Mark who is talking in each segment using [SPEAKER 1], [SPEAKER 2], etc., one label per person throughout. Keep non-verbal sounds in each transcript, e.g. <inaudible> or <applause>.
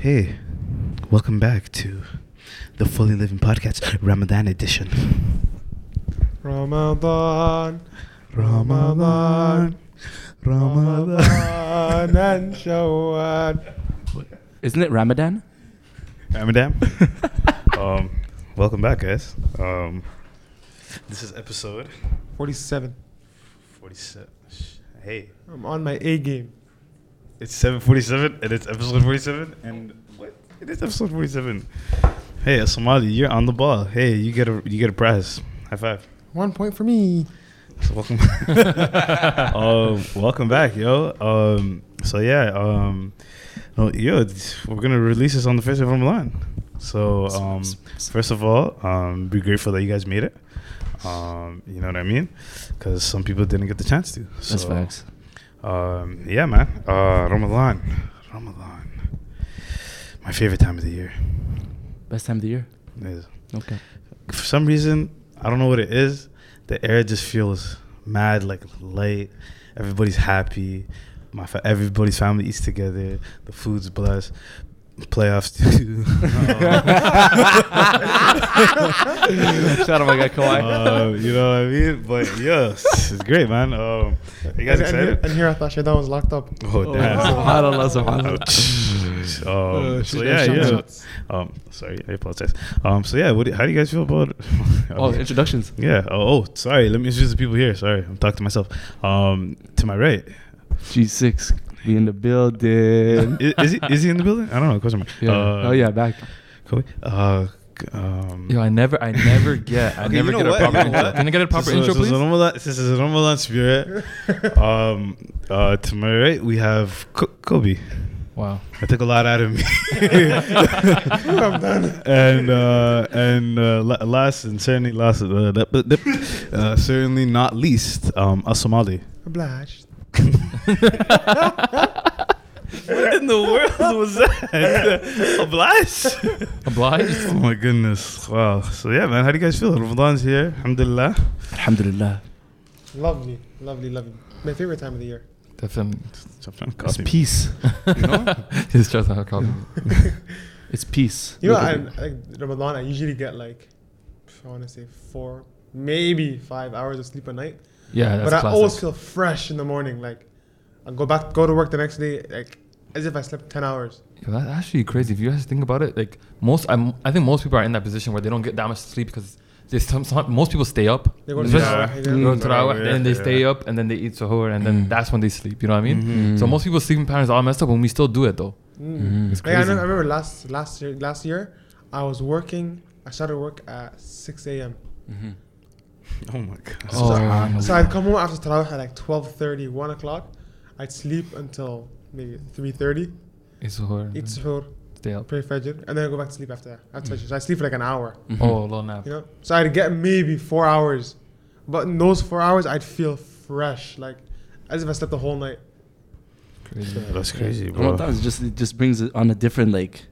[SPEAKER 1] Hey, welcome back to the Fully Living Podcast Ramadan edition.
[SPEAKER 2] Ramadan,
[SPEAKER 1] Ramadan,
[SPEAKER 2] Ramadan and Shawwal.
[SPEAKER 3] Isn't it Ramadan?
[SPEAKER 1] Ramadan. <laughs> um, welcome back, guys. Um, this is episode
[SPEAKER 2] 47.
[SPEAKER 1] 47. Hey,
[SPEAKER 2] I'm on my A game.
[SPEAKER 1] It's 7:47 and it's episode 47 and what? It is episode 47. Hey, Somali, you're on the ball. Hey, you get a you get a prize. High five.
[SPEAKER 2] One point for me.
[SPEAKER 1] So welcome, <laughs> um, welcome back, yo. Um, so yeah, um, no, yo, we're gonna release this on the first of Ramadan. So um, first of all, um, be grateful that you guys made it. Um, you know what I mean? Because some people didn't get the chance to. So,
[SPEAKER 3] That's facts.
[SPEAKER 1] Um, yeah, man. Uh, Ramadan, Ramadan, my favorite time of the year.
[SPEAKER 3] Best time of the year.
[SPEAKER 1] Is
[SPEAKER 3] Okay.
[SPEAKER 1] for some reason, I don't know what it is. The air just feels mad, like light. Everybody's happy. My fa- everybody's family eats together. The food's blessed. Playoffs too. <laughs> <laughs>
[SPEAKER 3] Shout out my guy Kawhi.
[SPEAKER 1] Uh, you know what I mean? But yeah, it's great, man. Um, you guys
[SPEAKER 2] and, and, here,
[SPEAKER 1] excited?
[SPEAKER 2] and here I thought Shaitan was locked up.
[SPEAKER 1] Oh damn!
[SPEAKER 3] Subhanallah, subhanallah. <laughs>
[SPEAKER 1] um,
[SPEAKER 2] Uh,
[SPEAKER 1] so yeah, yeah. Um, sorry, I apologize. Um, so yeah, what do, how do you guys feel about?
[SPEAKER 3] Oh, introductions.
[SPEAKER 1] yeah. Oh, oh, sorry. Let me introduce the people here. Sorry, I'm talking to myself. Um, to my right,
[SPEAKER 3] G6. We in the building.
[SPEAKER 1] is, is he is he in the building? I don't know. Question mark.
[SPEAKER 3] Yeah.
[SPEAKER 1] Uh,
[SPEAKER 3] oh yeah, back.
[SPEAKER 1] Kobe. Uh, um,
[SPEAKER 4] Yo, I never, I never get, I
[SPEAKER 1] Okay,
[SPEAKER 4] never
[SPEAKER 1] you know
[SPEAKER 4] get
[SPEAKER 1] what?
[SPEAKER 4] a proper intro. Can I get a proper intro, please?
[SPEAKER 1] This is a Ramadan spirit. <laughs> um, uh, to my right, we have Ko- Kobe.
[SPEAKER 4] wow.
[SPEAKER 1] I took a lot out of me.
[SPEAKER 2] I'm <laughs> done.
[SPEAKER 1] and uh, and uh, last and certainly last, uh, that- but- that- uh, certainly not least, um, Asomali.
[SPEAKER 2] Obliged.
[SPEAKER 1] What in the world was that? <laughs> Obliged.
[SPEAKER 4] Obliged?
[SPEAKER 1] oh my goodness! Wow. So yeah, man, how do you guys feel? Ramadan's here. Alhamdulillah.
[SPEAKER 3] Alhamdulillah.
[SPEAKER 2] Lovely, lovely, lovely. My favorite time of the year.
[SPEAKER 4] Definitely.
[SPEAKER 1] Sometimes
[SPEAKER 3] It's peace.
[SPEAKER 1] You know? <laughs>
[SPEAKER 4] He's just a copy. <laughs>
[SPEAKER 3] It's peace.
[SPEAKER 2] You know, I,
[SPEAKER 3] at it.
[SPEAKER 2] like Ramadan, I usually get like, I want to say four, maybe five hours of sleep a night.
[SPEAKER 4] Yeah, that's
[SPEAKER 2] but I
[SPEAKER 4] classic.
[SPEAKER 2] always feel fresh in the morning. Like, I go back, go to work the next day, like, as if I slept 10 hours.
[SPEAKER 4] Yo, that's actually crazy. If you guys think about it, like most, I'm, I think most people are in that position where they don't get that much sleep because they some, some, most people stay up.
[SPEAKER 2] They go to
[SPEAKER 4] Especially-
[SPEAKER 1] Yeah.
[SPEAKER 2] Yeah.
[SPEAKER 4] go to Tarawih,
[SPEAKER 1] Yeah,
[SPEAKER 4] then they
[SPEAKER 1] yeah.
[SPEAKER 4] stay up, and then they eat suhoor, and then
[SPEAKER 3] Mm.
[SPEAKER 4] that's when they sleep. You know what I mean?
[SPEAKER 1] Mhm.
[SPEAKER 4] So most people's sleeping patterns are all messed up, and we still do it though.
[SPEAKER 2] Mm.
[SPEAKER 4] It's
[SPEAKER 2] Like, I,
[SPEAKER 4] crazy.
[SPEAKER 2] know, I remember last last year last year I was working I started work at 6 a.m.
[SPEAKER 3] Mhm. <laughs>
[SPEAKER 1] Oh my god.
[SPEAKER 4] Oh,
[SPEAKER 2] So I'd come home after Tarawih at like 12.30, 1 o'clock. I'd sleep until maybe 3.30,
[SPEAKER 4] It's suhoor,
[SPEAKER 2] It's suhoor,
[SPEAKER 4] stay up.
[SPEAKER 2] pray Fajr, and then I go back to sleep after that. After Fajr. So I sleep for like an hour,
[SPEAKER 3] Mhm.
[SPEAKER 4] Oh, little nap.
[SPEAKER 2] you know? So I'd get maybe four hours. But in those four hours, I'd feel fresh, like as if I slept the whole night.
[SPEAKER 4] Crazy.
[SPEAKER 1] That's crazy, bro.
[SPEAKER 3] Ramadan is just it just brings it on a different like,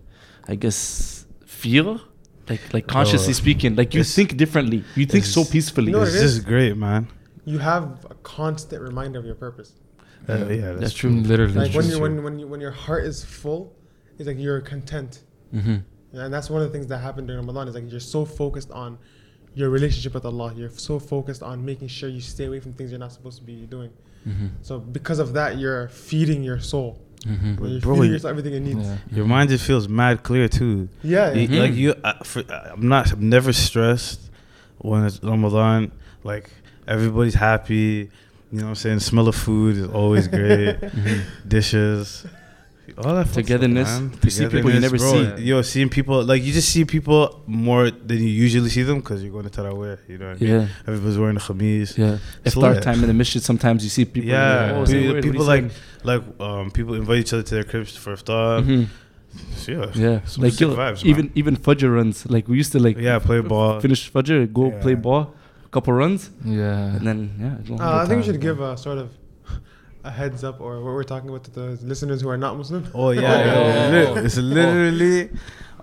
[SPEAKER 3] I guess feel, like like consciously
[SPEAKER 1] Oh.
[SPEAKER 3] speaking. Like you think differently. You think so peacefully.
[SPEAKER 2] You know what
[SPEAKER 1] This
[SPEAKER 2] it
[SPEAKER 1] is
[SPEAKER 2] is?
[SPEAKER 1] great, man.
[SPEAKER 2] You have a constant reminder of your purpose.
[SPEAKER 1] Uh, yeah, that's,
[SPEAKER 3] That's
[SPEAKER 1] true.
[SPEAKER 4] Literally.
[SPEAKER 2] Like when you
[SPEAKER 1] true.
[SPEAKER 2] when when you, when your heart is full, it's like you're content.
[SPEAKER 3] mm-hmm.
[SPEAKER 2] And that's one of the things that happened during Ramadan is like you're so focused on your relationship with Allah. You're so focused on making sure you stay away from things you're not supposed to be doing.
[SPEAKER 3] Mm-hmm.
[SPEAKER 2] So because of that, you're feeding your soul.
[SPEAKER 3] Mm-hmm.
[SPEAKER 2] You're
[SPEAKER 1] Bro,
[SPEAKER 2] feeding yourself everything it needs.
[SPEAKER 4] Yeah.
[SPEAKER 1] Your mind just feels mad clear too.
[SPEAKER 2] Yeah.
[SPEAKER 1] You-
[SPEAKER 3] Mhm.
[SPEAKER 1] Like you, I, for, I'm not. I'm never stressed when it's Ramadan. Like everybody's happy. You know what I'm saying? Smell of food is always great. <laughs> Dishes. All that fun stuff,
[SPEAKER 3] Togetherness.
[SPEAKER 1] man.
[SPEAKER 3] You see people you never
[SPEAKER 1] Togetherness,
[SPEAKER 3] see.
[SPEAKER 1] Yo, seeing people like you just see people more than you usually see them because you're going to Tarawih. You know what I mean?
[SPEAKER 3] Yeah,
[SPEAKER 1] Everybody's wearing a khamis.
[SPEAKER 3] yeah.
[SPEAKER 1] It's
[SPEAKER 3] Iftar
[SPEAKER 1] lit.
[SPEAKER 3] time in the masjid, sometimes you see people.
[SPEAKER 1] Yeah,
[SPEAKER 3] oh,
[SPEAKER 1] people-
[SPEAKER 3] say,
[SPEAKER 1] people
[SPEAKER 3] are you
[SPEAKER 1] like- Like um, people invite each other to their cribs for iftar.
[SPEAKER 3] saying?
[SPEAKER 1] So, yeah.
[SPEAKER 3] Yeah,
[SPEAKER 1] Some
[SPEAKER 3] like
[SPEAKER 1] sick
[SPEAKER 3] yo,
[SPEAKER 1] vibes, man.
[SPEAKER 3] even even Fajr runs. Like we used to like
[SPEAKER 1] yeah, play ball.
[SPEAKER 3] finish Fajr, go
[SPEAKER 1] Yeah.
[SPEAKER 3] play ball, a couple runs,
[SPEAKER 4] Yeah.
[SPEAKER 3] and then yeah.
[SPEAKER 2] Uh. I think we should
[SPEAKER 4] time,
[SPEAKER 2] give a sort of a heads up or what we're talking about to the listeners who are not Muslim.
[SPEAKER 1] Oh yeah,
[SPEAKER 4] Oh.
[SPEAKER 1] yo, lit- it's literally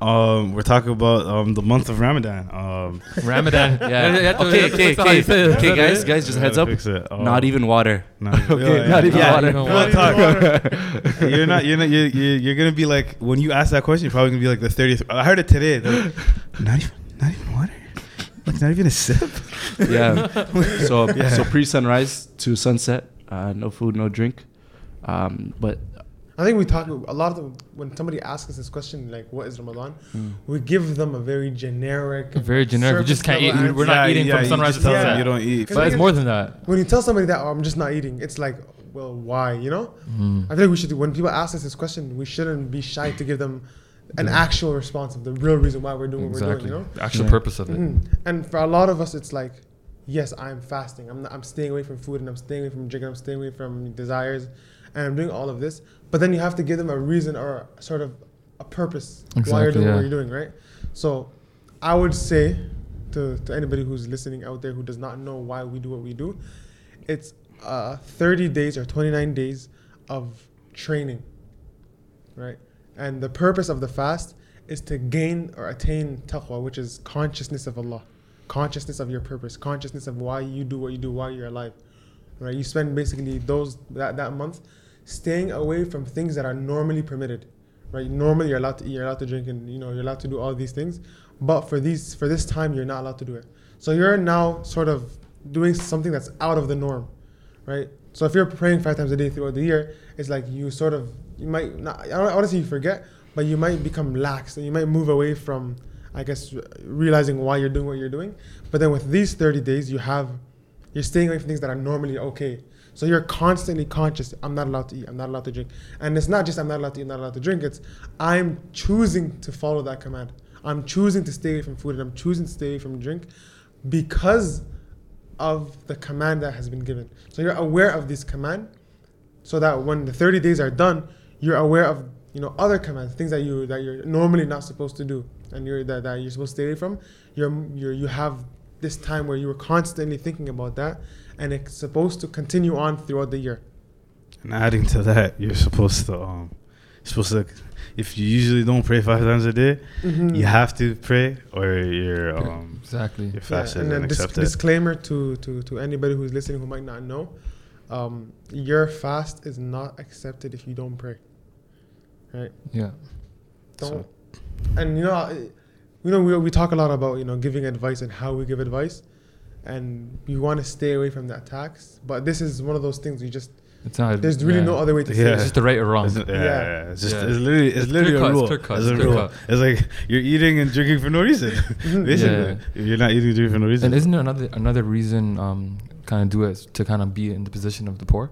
[SPEAKER 1] Um, we're talking about um the month of Ramadan. Um,
[SPEAKER 4] Ramadan. <laughs>
[SPEAKER 3] Yeah.
[SPEAKER 4] You
[SPEAKER 3] Okay, okay, okay. <laughs> Okay, guys, guys, just heads up.
[SPEAKER 1] Um,
[SPEAKER 3] Not even water.
[SPEAKER 1] Not <laughs> even,
[SPEAKER 3] Okay,
[SPEAKER 1] yeah,
[SPEAKER 3] not even
[SPEAKER 1] Yeah,
[SPEAKER 3] water.
[SPEAKER 4] even water.
[SPEAKER 1] talk. you're not. You're not. You're, you're, you're gonna be like when you ask that question. You're probably gonna be like the thirtieth. I heard it today. Like, not even. Not even water. Like not even a sip.
[SPEAKER 3] Yeah. So
[SPEAKER 1] Yeah.
[SPEAKER 3] so pre sunrise to sunset, uh, no food, no drink. Um, but
[SPEAKER 2] I think we talk a lot of the, when somebody asks us this question, like what is Ramadan, we give them a very generic,
[SPEAKER 4] Very generic. We just can't eat.
[SPEAKER 2] surface-level
[SPEAKER 4] We're not
[SPEAKER 2] answer.
[SPEAKER 4] eating from sunrise
[SPEAKER 1] just
[SPEAKER 4] to
[SPEAKER 1] tell them
[SPEAKER 2] sunset.
[SPEAKER 1] You don't eat.
[SPEAKER 2] Cause
[SPEAKER 4] But it's more than that.
[SPEAKER 2] When you tell somebody that oh, I'm just not eating, it's like, well, why? You know?
[SPEAKER 4] Mm.
[SPEAKER 2] I feel like we should. When people ask us this question, we shouldn't be shy to give them an actual response of the real reason why we're doing what we're doing.
[SPEAKER 4] You know, the actual
[SPEAKER 3] Yeah.
[SPEAKER 4] purpose of it.
[SPEAKER 2] know? Mhm. And for a lot of us, it's like, yes, I'm fasting. I'm not, I'm staying away from food and I'm staying away from drinking. I'm staying away from desires, and I'm doing all of this. But then you have to give them a reason or sort of a purpose why you're doing
[SPEAKER 4] yeah.
[SPEAKER 2] what you're doing, right? So, I would say to, to anybody who's listening out there who does not know why we do what we do, it's uh, 30 days or 29 days of training, right? And the purpose of the fast is to gain or attain taqwa, which is consciousness of Allah, consciousness of your purpose, consciousness of why you do what you do, why you're alive, right? You spend basically those that, that month staying away from things that are normally permitted, right? Normally you're allowed to eat, you're allowed to drink, and you know you're allowed to do all these things, but for these for this time you're not allowed to do it. So you're now sort of doing something that's out of the norm, right? So if you're praying five times a day throughout the year, it's like you sort of you might not. I don't honestly you forget, but you might become lax and you might move away from, I guess, uh, realizing why you're doing what you're doing. But then with these 30 days, you have you're staying away from things that are normally okay. So you're constantly conscious. I'm not allowed to eat. I'm not allowed to drink. And it's not just I'm not allowed to eat. I'm not allowed to drink. It's I'm choosing to follow that command. I'm choosing to stay away from food and I'm choosing to stay away from drink because of the command that has been given. So you're aware of this command, so that when the 30 days are done, you're aware of you know other commands, things that you that you're normally not supposed to do, and you're that, that you're supposed to stay away from. You're you're you have this time where you were constantly thinking about that, and it's supposed to continue on throughout the year.
[SPEAKER 1] And adding to that, you're supposed to um, supposed to. If you usually don't pray five times a day,
[SPEAKER 2] Mhm.
[SPEAKER 1] you have to pray, or you're um,
[SPEAKER 4] Exactly.
[SPEAKER 1] your
[SPEAKER 2] Yeah,
[SPEAKER 1] fast
[SPEAKER 2] and
[SPEAKER 1] isn't
[SPEAKER 2] dis- disclaimer to, to, to anybody who's listening who might not know, um, your fast is not accepted if you don't pray. Right?
[SPEAKER 4] Yeah.
[SPEAKER 2] Don't. and you know, I- you know, we, we talk a lot about you know giving advice and how we give advice, and you want to stay away from the attacks. But this is one of those things we just
[SPEAKER 4] It's not.
[SPEAKER 2] there's really
[SPEAKER 4] yeah.
[SPEAKER 2] no other way to
[SPEAKER 1] Yeah.
[SPEAKER 2] say
[SPEAKER 4] It's just the right or wrong.
[SPEAKER 1] Isn't- yeah,
[SPEAKER 2] Yeah.
[SPEAKER 1] yeah, it's just
[SPEAKER 4] Yeah.
[SPEAKER 1] it's literally it's,
[SPEAKER 4] It's
[SPEAKER 1] literally
[SPEAKER 4] clear
[SPEAKER 1] a
[SPEAKER 4] cut, it's
[SPEAKER 1] rule.
[SPEAKER 4] cut,
[SPEAKER 1] It's a
[SPEAKER 4] it's clear
[SPEAKER 1] rule. It's like you're eating and drinking for no reason. <laughs> <laughs> Basically, you're not eating and drinking for no reason.
[SPEAKER 4] And isn't there another another reason um kind of do it to kind of be in the position of the poor,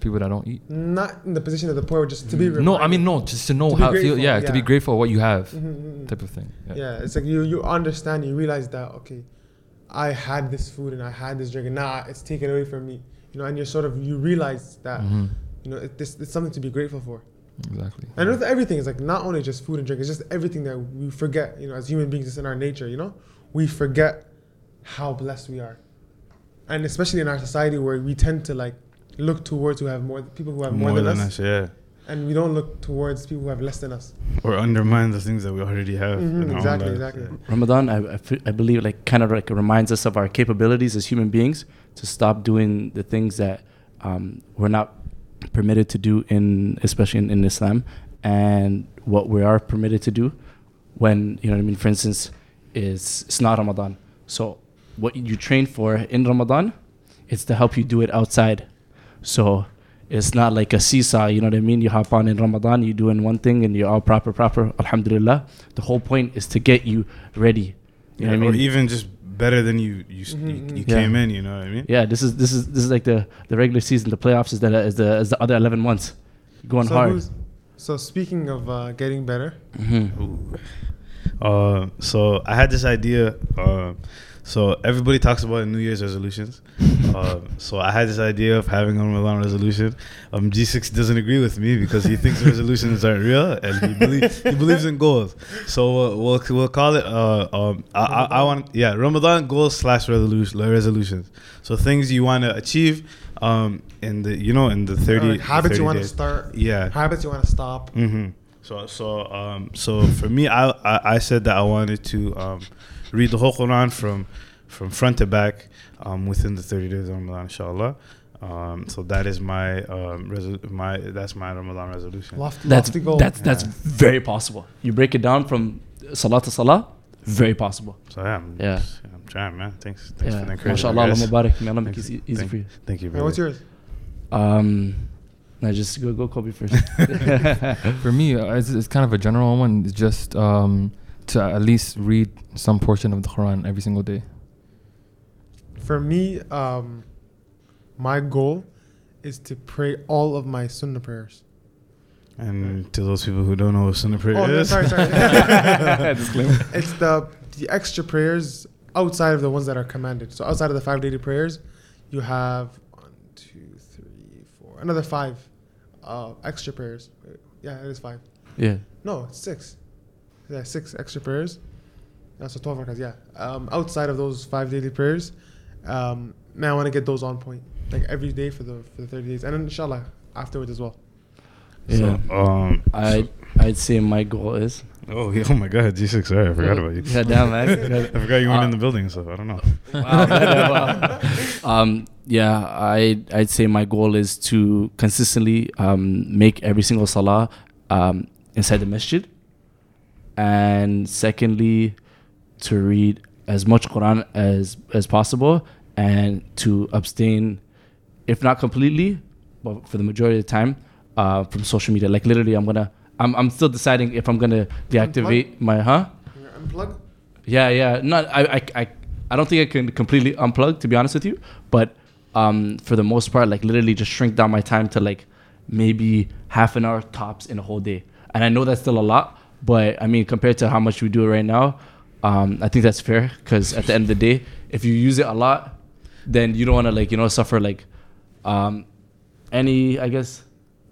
[SPEAKER 4] people that don't eat?
[SPEAKER 2] Not in the position of the poor, just to be.
[SPEAKER 4] no, I mean no, just to know
[SPEAKER 2] To
[SPEAKER 4] how feels.
[SPEAKER 2] grateful,
[SPEAKER 4] Yeah, to be grateful for what you have,
[SPEAKER 2] Mhm, mhm, mhm.
[SPEAKER 4] type of thing. Yeah.
[SPEAKER 2] Yeah, it's like you you understand, you realize that okay, I had this food and I had this drink, and now it's taken away from me. You know, and you're sort of you realize that
[SPEAKER 4] Mhm.
[SPEAKER 2] you know it, this it's something to be grateful for.
[SPEAKER 4] Exactly.
[SPEAKER 2] And with everything, it's like not only just food and drink; it's just everything that we forget. You know, as human beings, it's in our nature. You know, we forget how blessed we are, and especially in our society where we tend to like look towards who have more people who have more, than, us,
[SPEAKER 1] yeah.
[SPEAKER 2] and we don't look towards people who have less than us.
[SPEAKER 1] Or undermine the things that we already have.
[SPEAKER 2] Mhm,
[SPEAKER 1] in our own
[SPEAKER 2] exactly,
[SPEAKER 1] lives.
[SPEAKER 2] exactly.
[SPEAKER 3] Ramadan, I, I, believe, like kind of like reminds us of our capabilities as human beings to stop doing the things that um, we're not permitted to do in, especially in, in Islam, and what we are permitted to do when you know what I mean. For instance, is it's not Ramadan, so what you train for in Ramadan, it's to help you do it outside. So it's not like a seesaw, you know what I mean? You hop on in Ramadan, you doing one thing and you're all proper, proper, alhamdulillah. The whole point is to get you ready. You know
[SPEAKER 1] Yeah,
[SPEAKER 3] what I mean?
[SPEAKER 1] Or even just better than you you, s-
[SPEAKER 2] Mhm,
[SPEAKER 1] you, you
[SPEAKER 3] Yeah.
[SPEAKER 1] came in. You know what I mean?
[SPEAKER 3] yeah, this is this is this is like the, the regular season. The playoffs is the is the is the other eleven months. You're going
[SPEAKER 2] so
[SPEAKER 3] hard.
[SPEAKER 2] So speaking of uh, getting better,
[SPEAKER 3] Mm-hmm.
[SPEAKER 1] Uh, so I had this idea. Uh, so everybody talks about New Year's resolutions. uh, <laughs> so I had this idea of having a Ramadan resolution. Um, G6 doesn't agree with me because he thinks <laughs> resolutions aren't real and he, belie- he believes in goals. So uh, we'll we'll call it. Uh, um, I, I, I want yeah Ramadan goals slash resolution resolutions. So things you want to achieve. Um, in the you know in the thirty
[SPEAKER 2] like habits you want to start,
[SPEAKER 1] Yeah.
[SPEAKER 2] habits you want to stop.
[SPEAKER 1] Mm-hmm. So so um so for me, I I, I said that I wanted to um read the whole Quran from from front to back um within the 30 days of Ramadan, inshallah. Um, so that is my um resol- my that's my Ramadan resolution.
[SPEAKER 2] Lofty,
[SPEAKER 3] That's
[SPEAKER 2] lofty goal.
[SPEAKER 3] that's that's
[SPEAKER 1] Yeah.
[SPEAKER 3] very possible. You break it down from salah to salah, very possible.
[SPEAKER 1] So yeah, I'm,
[SPEAKER 3] Yeah.
[SPEAKER 1] just- I'm trying, man. Thanks, thanks for the encouragement.
[SPEAKER 3] mashallah,
[SPEAKER 1] guys.
[SPEAKER 3] Allah Mubarak. May Allah make it
[SPEAKER 1] you.
[SPEAKER 3] easy
[SPEAKER 1] Thank-
[SPEAKER 3] for you.
[SPEAKER 1] Thank you.
[SPEAKER 2] Hey, what's yours?
[SPEAKER 3] Um, no, just go go Kobe first. <laughs> <laughs>
[SPEAKER 4] For me, uh, it's, it's kind of a general one. It's just um, to at least read some portion of the Quran every single day.
[SPEAKER 2] For me, um, my goal is to pray all of my sunnah prayers.
[SPEAKER 1] And to those people who don't know what Sunnah prayer
[SPEAKER 2] Oh, no,
[SPEAKER 1] is,
[SPEAKER 2] sorry, sorry. <laughs> <laughs> It's the the extra prayers outside of the ones that are commanded. So outside of the five daily prayers, you have one, two, three, four, another five uh, extra prayers. Yeah, it is five.
[SPEAKER 3] Yeah.
[SPEAKER 2] No, it's six. Yeah, six extra prayers. That's so twelve rakas. Yeah. Um, outside of those five daily prayers, um, man, I want to get those on point, like every day for the for the thirty days, and then inshallah afterwards as well.
[SPEAKER 3] Yeah.
[SPEAKER 1] So, um,
[SPEAKER 3] I I'd say my goal is.
[SPEAKER 1] oh, yeah, oh my God, G6, sorry, I forgot about you.
[SPEAKER 3] Yeah, damn man. <laughs>
[SPEAKER 1] I forgot you weren't
[SPEAKER 3] Uh,
[SPEAKER 1] in the building, so I don't know.
[SPEAKER 3] wow, wow. <laughs> Um, yeah, I I'd say my goal is to consistently um, make every single salah um, inside the masjid, and secondly, to read as much Quran as as possible, and to abstain, if not completely, but for the majority of the time, uh, from social media. Like literally, I'm gonna. I'm, I'm still deciding if I'm gonna deactivate my huh.
[SPEAKER 2] Unplug.
[SPEAKER 3] Yeah, yeah. Not I, I, I, I don't think I can completely unplug to be honest with you, but um, for the most part, like literally just shrink down my time to like maybe half an hour tops in a whole day. And I know that's still a lot, but I mean compared to how much we do it right now, um, I think that's fair. Because at the end of the day, if you use it a lot, then you don't want to like you know suffer like um, any I guess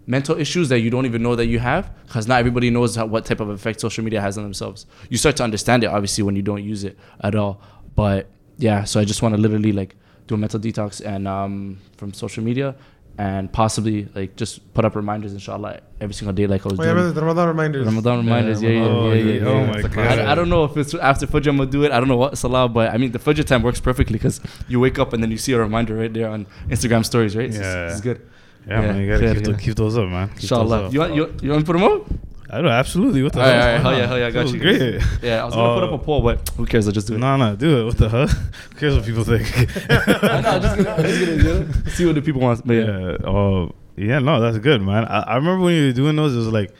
[SPEAKER 3] mental issues that you don't even know that you have because not everybody knows how, what type of effect social media has on themselves. You start to understand it obviously when you don't use it at all. But yeah so i just want to literally like do a mental detox and um, from social media and possibly like just put up reminders inshallah every single day like i was
[SPEAKER 2] Oh
[SPEAKER 3] doing
[SPEAKER 2] the Ramadan reminders.
[SPEAKER 3] Ramadan reminders, yeah, yeah,
[SPEAKER 1] Oh,
[SPEAKER 3] yeah, yeah,
[SPEAKER 1] yeah.
[SPEAKER 3] yeah.
[SPEAKER 1] Oh my
[SPEAKER 4] It's
[SPEAKER 1] God.
[SPEAKER 3] I, I don't know if it's after Fajr I'm gonna do it. I don't know what Salah, but I mean the Fajr time works perfectly because you wake up and then you see a reminder right there on Instagram stories, right? It's,
[SPEAKER 1] Yeah.
[SPEAKER 3] it's good.
[SPEAKER 1] Yeah, man, you gotta
[SPEAKER 3] fair,
[SPEAKER 1] keep, tho-
[SPEAKER 3] yeah.
[SPEAKER 1] keep those up, man. Keep those
[SPEAKER 3] Inshallah.
[SPEAKER 1] up.
[SPEAKER 3] You want you, you want to put them up?
[SPEAKER 1] I know, absolutely. What the
[SPEAKER 3] Alright,
[SPEAKER 1] hell?
[SPEAKER 3] alright, hell yeah, hell yeah, I <laughs> got you.
[SPEAKER 1] Great.
[SPEAKER 3] Yeah, I was gonna put
[SPEAKER 1] Uh,
[SPEAKER 3] up a poll, but who cares? I'll just do it.
[SPEAKER 1] No, no, do it. What the hell? <laughs> Who cares what people think? <laughs>
[SPEAKER 3] I know, I'm just gonna, I'm just gonna you know, see what the people want. But yeah.
[SPEAKER 1] yeah. Oh, yeah. No, that's good, man. I, I remember when you were doing those. It was like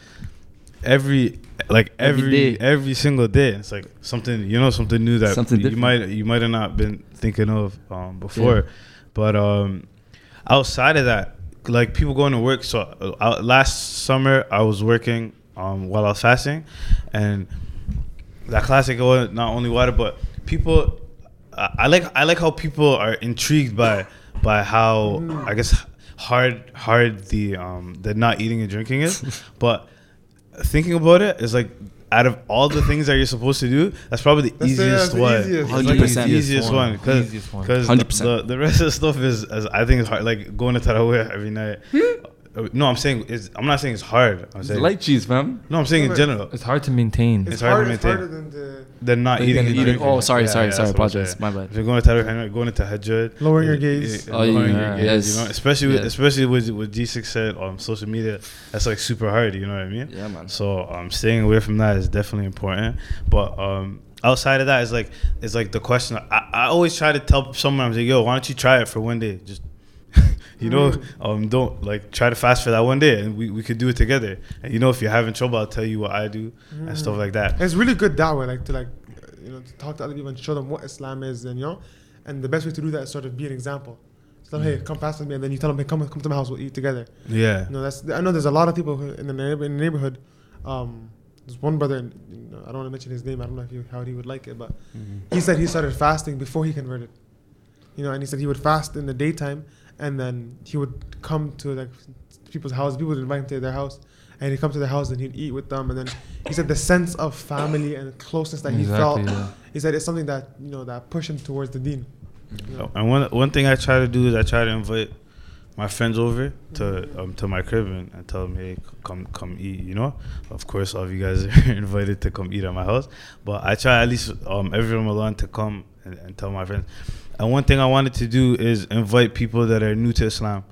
[SPEAKER 1] every, like
[SPEAKER 3] Every
[SPEAKER 1] every every, single day. It's like something you know, something new that
[SPEAKER 3] Something
[SPEAKER 1] you
[SPEAKER 3] different.
[SPEAKER 1] might you might have not been thinking of um, before.
[SPEAKER 3] Yeah.
[SPEAKER 1] But um, outside of that, like people going to work. So uh, last summer I was working um, while I was fasting, and that classic was not only water, but people. I I like I like how people are intrigued by by how I guess hard hard the um the not eating and drinking is, <laughs> but thinking about it is like out of all the things that you're supposed to do, that's probably the
[SPEAKER 2] That's the-
[SPEAKER 1] easiest
[SPEAKER 2] that's the
[SPEAKER 1] one.
[SPEAKER 2] easiest.
[SPEAKER 3] 100%.
[SPEAKER 1] the easiest one because
[SPEAKER 4] Easiest one.
[SPEAKER 1] because
[SPEAKER 3] 100%.
[SPEAKER 1] the, the rest of the stuff is as I think it's hard. Like going to tarawih every night. Uh, No, I'm saying it's, I'm not saying it's hard. I'm
[SPEAKER 3] It's
[SPEAKER 1] saying
[SPEAKER 3] light cheese, fam.
[SPEAKER 1] no, I'm saying in
[SPEAKER 2] No, but-
[SPEAKER 1] general.
[SPEAKER 4] It's hard to maintain.
[SPEAKER 2] It's,
[SPEAKER 1] It's hard to
[SPEAKER 2] hard, it's harder than the
[SPEAKER 1] They're not
[SPEAKER 4] Than
[SPEAKER 1] eating and
[SPEAKER 4] eating.
[SPEAKER 3] Oh, sorry,
[SPEAKER 1] Yeah,
[SPEAKER 3] sorry,
[SPEAKER 1] yeah,
[SPEAKER 3] sorry.
[SPEAKER 1] that's what I'm
[SPEAKER 3] Apologize. My bad.
[SPEAKER 1] If you're going to tarawih, going to tahajjud,
[SPEAKER 2] Lowering your gaze.
[SPEAKER 1] it-
[SPEAKER 3] Oh,
[SPEAKER 1] lowering
[SPEAKER 3] yeah,
[SPEAKER 1] your gaze,
[SPEAKER 3] yes.
[SPEAKER 1] you know, especially with, especially with what G6 said on social media, that's like super hard. You know what I mean?
[SPEAKER 3] Yeah, man.
[SPEAKER 1] So um, staying away from that is definitely important. But um, outside of that, is like it's like the question. I, I always try to tell someone, I'm like, yo, why don't you try it for one day? Just <laughs> you know,
[SPEAKER 2] Mm.
[SPEAKER 1] um, don't like try to fast for that one day, and we, we could do it together. And you know, if you're having trouble, I'll tell you what I do and stuff like that.
[SPEAKER 2] It's really good that way, like to like, you know, to talk to other people and show them what Islam is, and you know, and the best way to do that is sort of be an example. So hey, come fast with me, and then you tell them, hey, come come to my house, we'll eat together.
[SPEAKER 1] Yeah.
[SPEAKER 2] You know, that's I know there's a lot of people who, in the neighbor, in the neighborhood. Um, there's one brother, and you know, I don't want to mention his name. I don't know if he, how he would like it, but he said he started fasting before he converted. You know, and he said he would fast in the daytime, and then he would come to like people's houses. People would invite him to their house, and he'd come to their house and he'd eat with them. And then he said the sense of family and closeness that he felt.
[SPEAKER 4] Exactly, yeah.
[SPEAKER 2] He said it's something that you know that pushed him towards the deen. You know?
[SPEAKER 1] And one one thing I try to do is I try to invite my friends over to um, to my crib and, tell them, hey, come come eat. You know, of course, all of you guys <laughs> are invited to come eat at my house. But I try at least um, every Ramadan to come and, and tell my friends. And one thing I wanted to do is invite people that are new to Islam.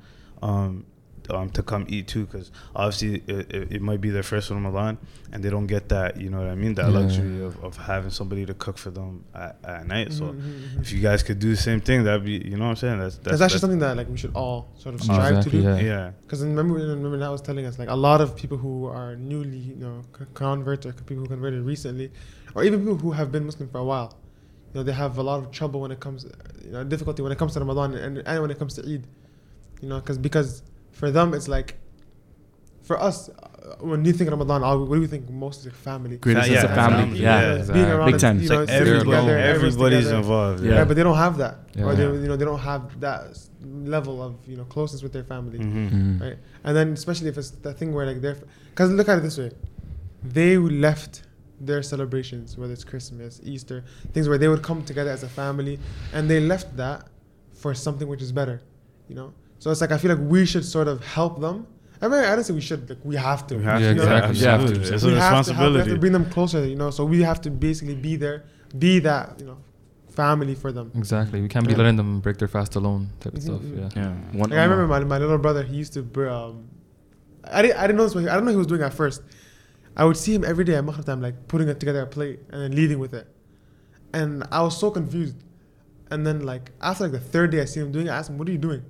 [SPEAKER 1] Um, um, to come eat too, because obviously it, it, it might be their first Ramadan, and they don't get that, you know what I mean, that
[SPEAKER 4] Yeah.
[SPEAKER 1] luxury of, of having somebody to cook for them at, at night. So
[SPEAKER 2] Mhm, mhm, mhm.
[SPEAKER 1] if you guys could do the same thing, that'd be, you know what I'm saying? That's
[SPEAKER 2] That's, that's actually something that like we should all sort of strive
[SPEAKER 4] exactly,
[SPEAKER 2] to do.
[SPEAKER 4] yeah.
[SPEAKER 1] Because Yeah,
[SPEAKER 2] Because remember, remember that was telling us like a lot of people who are newly, you know, c- converts or people who converted recently, or even people who have been Muslim for a while, you know, they have a lot of trouble when it comes, you know, difficulty when it comes to Ramadan and, and when it comes to Eid, you know, because because for them it's like, for us, uh, when you think Ramadan, all- what do we think most is like family.
[SPEAKER 3] Greatest
[SPEAKER 1] Yeah,
[SPEAKER 3] sense of
[SPEAKER 1] yeah,
[SPEAKER 3] family.
[SPEAKER 1] family,
[SPEAKER 3] Yeah.
[SPEAKER 1] yeah.
[SPEAKER 2] Being around
[SPEAKER 3] Big time.
[SPEAKER 2] You know,
[SPEAKER 3] like
[SPEAKER 2] sitting together, everyone's
[SPEAKER 1] everybody's
[SPEAKER 2] together.
[SPEAKER 1] involved.
[SPEAKER 3] Yeah.
[SPEAKER 1] Yeah.
[SPEAKER 2] Right, but they don't have that, or they, you know, they don't have that level of you know closeness with their family.
[SPEAKER 1] Mhm.
[SPEAKER 4] Mm.
[SPEAKER 2] right? And then especially if it's that thing where like they're, because look at it this way, they left their celebrations, whether it's Christmas, Easter, things where they would come together as a family, and they left that for something which is better, you know. So it's like I feel like we should sort of help them. I mean, I don't say we should, like we have to.
[SPEAKER 1] We have
[SPEAKER 4] Yeah,
[SPEAKER 1] to,
[SPEAKER 4] exactly.
[SPEAKER 1] Yeah,
[SPEAKER 4] Yeah.
[SPEAKER 1] absolutely. It's a
[SPEAKER 2] we have to we have to bring them closer, you know. So we have to basically be there, be that, you know, family for them.
[SPEAKER 4] Exactly. We can't be
[SPEAKER 2] Yeah.
[SPEAKER 4] letting them break their fast alone type of
[SPEAKER 2] Mhm,
[SPEAKER 4] stuff. Yeah.
[SPEAKER 3] Yeah. One
[SPEAKER 2] Like, I remember my, my little brother. He used to. br- Um, I didn't. I didn't know this. What he, I don't know what he was doing at first. I would see him every day at Maghrib time, like putting it together a plate and then leaving with it, and I was so confused. And then like after like the third day, I see him doing it. I asked him, "What are you doing?"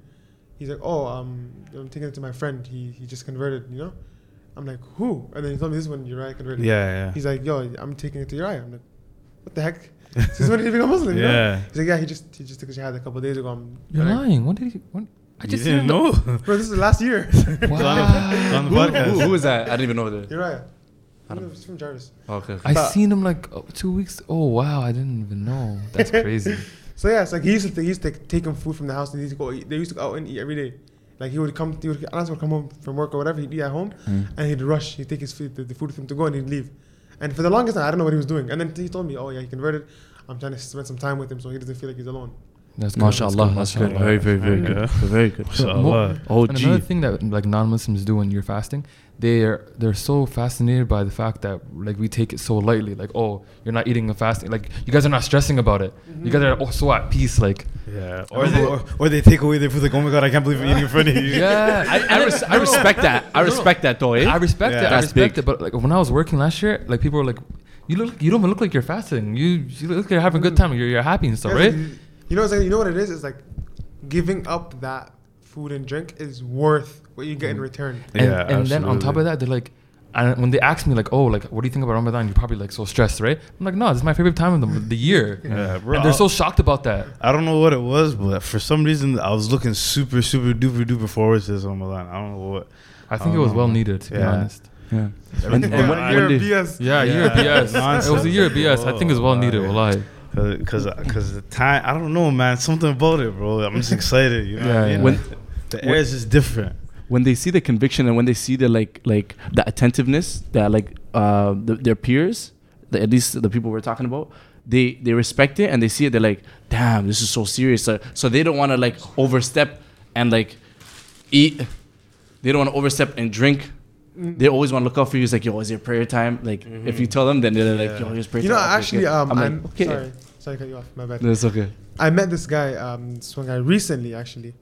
[SPEAKER 2] He's like, "Oh, um, I'm taking it to my friend. He he just converted. You know." I'm like, "Who?" And then he told me this one, when Uriah converted.
[SPEAKER 1] Yeah, yeah.
[SPEAKER 2] He's like, "Yo, I'm taking it to Uriah." I'm like, "What the heck?" Since when did he become Muslim? You know?
[SPEAKER 1] Yeah.
[SPEAKER 2] He's like, "Yeah, he just he just took a shahada a couple days ago." I'm
[SPEAKER 4] You're
[SPEAKER 2] like,
[SPEAKER 4] lying. When did he? When? I just
[SPEAKER 1] didn't
[SPEAKER 4] seen
[SPEAKER 1] know. <laughs>
[SPEAKER 2] Bro, this is the last year. <laughs>
[SPEAKER 4] Wow.
[SPEAKER 1] on the
[SPEAKER 3] Who,
[SPEAKER 1] podcast.
[SPEAKER 3] who, who was that? I didn't even know that.
[SPEAKER 2] Uriah.
[SPEAKER 3] I don't-
[SPEAKER 2] He's from Jarvis.
[SPEAKER 3] Okay.
[SPEAKER 4] I
[SPEAKER 2] But-
[SPEAKER 4] seen him like oh, two weeks. Oh wow, I didn't even know. That's <laughs> crazy.
[SPEAKER 2] So yeah, it's like he used to he used to take him food from the house and he used to go eat. They used to go out and eat every day. Like he would come, he would, Anas would come home from work or whatever. He'd eat at home
[SPEAKER 4] Mm.
[SPEAKER 2] and he'd rush. He'd take his food, the, the food with him to go and he'd leave. And for the longest time, I don't know what he was doing. And then he told me, "Oh yeah, he converted. I'm trying to spend some time with him so he doesn't feel like he's alone."
[SPEAKER 4] That's good,
[SPEAKER 3] MashaAllah. That's good.
[SPEAKER 1] mashallah.
[SPEAKER 3] Very, very, very
[SPEAKER 1] Yeah.
[SPEAKER 3] good. Very good.
[SPEAKER 1] Mashallah.
[SPEAKER 3] Oh,
[SPEAKER 4] And another
[SPEAKER 3] gee.
[SPEAKER 4] thing that like non-Muslims do when you're fasting, they're they're so fascinated by the fact that like we take it so lightly. Like oh, you're not eating a fasting. Like you guys are not stressing about it. You guys are oh, so at peace. Like
[SPEAKER 1] Yeah. Or they, or, or they take away their food like, oh my god, I can't believe I'm eating in front of you.
[SPEAKER 4] yeah,
[SPEAKER 3] I, I, res- I respect that. I
[SPEAKER 4] No, no.
[SPEAKER 3] respect that though, eh?
[SPEAKER 4] I respect
[SPEAKER 1] Yeah.
[SPEAKER 4] it. I respect
[SPEAKER 3] big.
[SPEAKER 4] it. But like when I was working last year, like people were like, "You look, you don't even look like you're fasting. You, you look like you're having a good time. You're, you're happy and stuff,
[SPEAKER 2] Yeah,
[SPEAKER 4] right?"
[SPEAKER 2] like, You know, it's like, you know what it is? It's like giving up that food and drink is worth what you get in mm. return.
[SPEAKER 4] And,
[SPEAKER 1] Yeah,
[SPEAKER 4] and then on top of that, they're like, and when they ask me like, "Oh, like what do you think about Ramadan?" You're probably like so stressed, right? I'm like, "No, this is my favorite time of the, the year." <laughs>
[SPEAKER 1] Yeah, bro.
[SPEAKER 4] And they're so shocked about that.
[SPEAKER 1] I don't know what it was, but for some reason I was looking super, super duper duper forward to this Ramadan. I don't know what.
[SPEAKER 4] I think
[SPEAKER 1] I
[SPEAKER 4] it was
[SPEAKER 1] don't
[SPEAKER 4] well needed, to be
[SPEAKER 1] Yeah.
[SPEAKER 4] honest.
[SPEAKER 3] Yeah.
[SPEAKER 1] And-
[SPEAKER 3] And, and when,
[SPEAKER 1] I-
[SPEAKER 3] when
[SPEAKER 2] You're BS.
[SPEAKER 4] Yeah, a year
[SPEAKER 1] Yeah,
[SPEAKER 4] of BS. <laughs> It was a year of BS. I think it's well needed.
[SPEAKER 1] Whoa,
[SPEAKER 4] Wallahi.
[SPEAKER 1] Cause, cause, cause the time, I don't know, man. Something about it, bro. I'm just <laughs> excited. You know what I
[SPEAKER 4] Yeah,
[SPEAKER 1] mean?
[SPEAKER 3] When-
[SPEAKER 1] the air is different.
[SPEAKER 3] when they see the conviction and when they see the like like the attentiveness that like uh the, their peers the, at least the people we're talking about they they respect it and they see it they're like damn this is so serious. So, so they don't want to like overstep and like eat. They don't want to overstep and drink. They always want to look out for you. It's like yo is it prayer time? Like if you tell them then they're like
[SPEAKER 1] Yeah.
[SPEAKER 3] yo it's prayer
[SPEAKER 2] You know,
[SPEAKER 3] time. Okay,
[SPEAKER 2] actually,
[SPEAKER 3] okay.
[SPEAKER 2] um,
[SPEAKER 3] I'm
[SPEAKER 2] I'm,
[SPEAKER 3] like okay.
[SPEAKER 2] sorry, sorry to cut you off. My bad.
[SPEAKER 3] no, it's okay.
[SPEAKER 2] I met this guy, um, this one guy recently actually,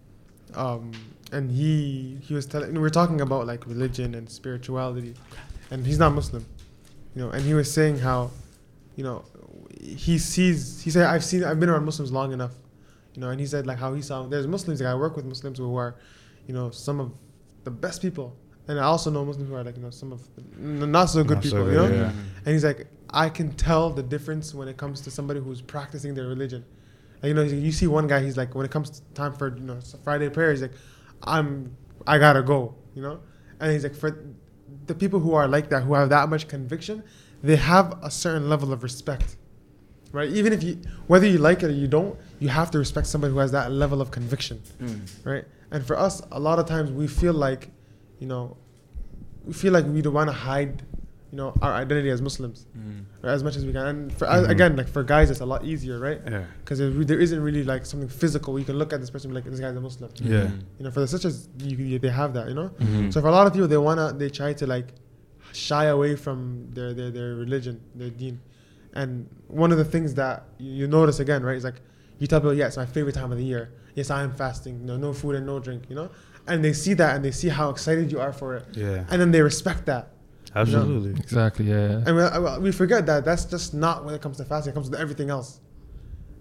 [SPEAKER 2] um, and he he was telling we were talking about like religion and spirituality, and he's not Muslim, you know, and he was saying how, you know, he sees he said I've seen I've been around Muslims long enough, you know, and he said like how he saw there's Muslims like I work with Muslims who are, you know, some of the best people, and I also know Muslims who are like you know some of the not so good
[SPEAKER 1] Not so
[SPEAKER 2] people,
[SPEAKER 1] good,
[SPEAKER 2] you know.
[SPEAKER 1] yeah.
[SPEAKER 2] And he's like, I can tell the difference when it comes to somebody who's practicing their religion. Like, you know, you see one guy, he's like, when it comes to time for you know Friday prayer, he's like, I'm, I gotta go, you know. And he's like, for the people who are like that, who have that much conviction, they have a certain level of respect, right? Even if you, whether you like it or you don't, you have to respect somebody who has that level of conviction, mm. right? And for us, a lot of times we feel like, you know, we feel like we don't want to hide you know, our identity as Muslims
[SPEAKER 4] Mm.
[SPEAKER 2] right, as much as we can. And for,
[SPEAKER 1] Mhm.
[SPEAKER 2] again, like for guys, it's a lot easier, right?
[SPEAKER 1] Yeah.
[SPEAKER 2] Because there, there isn't really like something physical. You can look at this person and be like, this guy's a Muslim.
[SPEAKER 1] Yeah.
[SPEAKER 2] You know, for the sisters, you, you, they have that, you know.
[SPEAKER 3] Mm-hmm.
[SPEAKER 2] So for a lot of people, they wanna, they try to like shy away from their their, their religion, their deen. And one of the things that you, you notice again, right, is like you tell people, yeah, it's my favorite time of the year. Yes, I am fasting. No, no food and no drink. You know, and they see that and they see how excited you are for it,
[SPEAKER 1] Yeah.
[SPEAKER 2] and then they respect that.
[SPEAKER 1] Absolutely.
[SPEAKER 4] Exactly. Yeah. yeah.
[SPEAKER 2] And we, we forget that that's just not when it comes to fasting. It comes to everything else,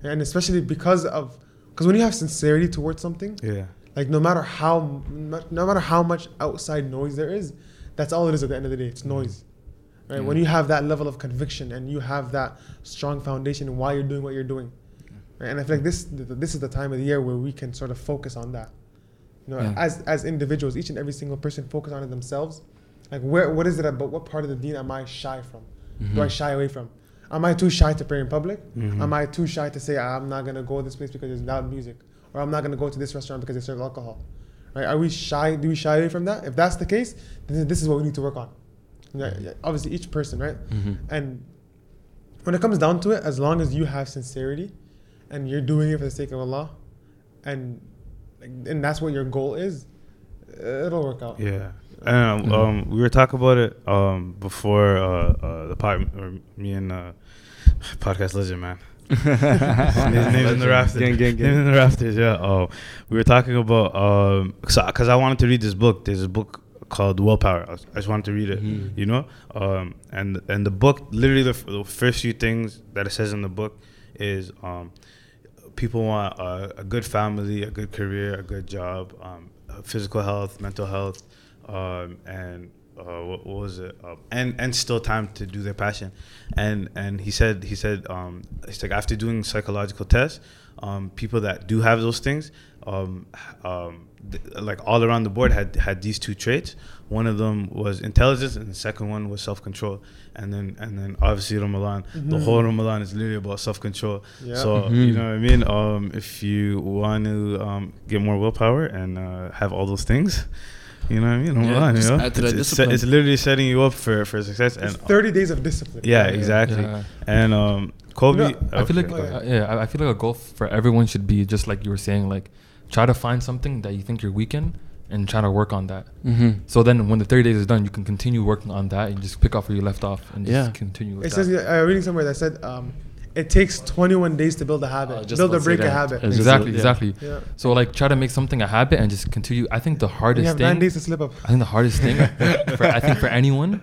[SPEAKER 2] and especially because of because when you have sincerity towards something,
[SPEAKER 1] Yeah.
[SPEAKER 2] like no matter how no matter how much outside noise there is, that's all it is at the end of the day. It's mm. noise. Right? When you have that level of conviction and you have that strong foundation in why you're doing what you're doing, right? and I feel like this this is the time of the year where we can sort of focus on that. You know,
[SPEAKER 3] Yeah.
[SPEAKER 2] as as individuals, each and every single person focus on it themselves. Like where what is it about what part of the deen am I shy from? Do I shy away from? Am I too shy to pray in public?
[SPEAKER 1] Mhm.
[SPEAKER 2] Am I too shy to say I'm not gonna go this place because there's loud music, or I'm not gonna go to this restaurant because they serve alcohol? Right? Are we shy? Do we shy away from that? If that's the case, then this is what we need to work on. You Obviously, each person, right?
[SPEAKER 3] Mm-hmm.
[SPEAKER 2] And when it comes down to it, as long as you have sincerity, and you're doing it for the sake of Allah, and and that's what your goal is, it'll work out.
[SPEAKER 1] Yeah. And
[SPEAKER 3] Mhm.
[SPEAKER 1] um, we were talking about it um, before uh, uh, the pod, or me and uh, <sighs> podcast legend man. <laughs> His name's in the rafters.
[SPEAKER 3] Gang, gang, gang.
[SPEAKER 1] Name's in the rafters. Yeah. Oh, we were talking about um, because I wanted to read this book. There's a book called Willpower. I, was- I just wanted to read it.
[SPEAKER 3] Mhm.
[SPEAKER 1] You know, um, and and the book literally the, f- the first few things that it says in the book is um, people want a, a good family, a good career, a good job, um, physical health, mental health, um, and uh, what, what was it? Um, and and still time to do their passion. And and he said he said um, he's like after doing psychological tests, um, people that do have those things, um, um, th- like all around the board had had these two traits. One of them was intelligence, and the second one was self control. And then and then obviously Ramadan, the
[SPEAKER 2] Mhm.
[SPEAKER 1] whole Ramadan is literally about self control.
[SPEAKER 2] Yeah.
[SPEAKER 1] So
[SPEAKER 3] Mhm.
[SPEAKER 1] you know what I mean. Um, if you want to um, get more willpower and uh, have all those things, you know what I mean.
[SPEAKER 3] Yeah,
[SPEAKER 1] Ramadan,
[SPEAKER 3] just
[SPEAKER 1] you know?
[SPEAKER 3] add to that
[SPEAKER 1] it's, it's,
[SPEAKER 3] discipline.
[SPEAKER 1] it's literally setting you up for, for success.
[SPEAKER 2] It's
[SPEAKER 1] And
[SPEAKER 2] 30 days of discipline.
[SPEAKER 1] yeah, exactly.
[SPEAKER 4] Yeah.
[SPEAKER 1] And um, Kobe,
[SPEAKER 2] You know,
[SPEAKER 4] I feel like
[SPEAKER 1] okay, go ahead.
[SPEAKER 4] uh, yeah, I- I feel like a goal for everyone should be just like you were saying, like try to find something that you think you're weak in and try to work on that.
[SPEAKER 3] Mm-hmm.
[SPEAKER 4] So then when the 30 days is done, you can continue working on that and just pick up where you left off and just
[SPEAKER 3] Yeah.
[SPEAKER 4] continue with
[SPEAKER 2] It
[SPEAKER 4] that.
[SPEAKER 2] says uh, reading somewhere that said um, it takes 21 days to build a habit,
[SPEAKER 3] just
[SPEAKER 2] build or
[SPEAKER 3] to
[SPEAKER 2] break a habit.
[SPEAKER 3] It's
[SPEAKER 4] exactly,
[SPEAKER 3] yeah.
[SPEAKER 4] exactly.
[SPEAKER 2] Yeah.
[SPEAKER 4] So like try to make something a habit and just continue. I think the
[SPEAKER 2] You
[SPEAKER 4] hardest
[SPEAKER 2] have nine
[SPEAKER 4] thing,
[SPEAKER 2] days to slip up.
[SPEAKER 4] I think the hardest thing <laughs> for I think for anyone,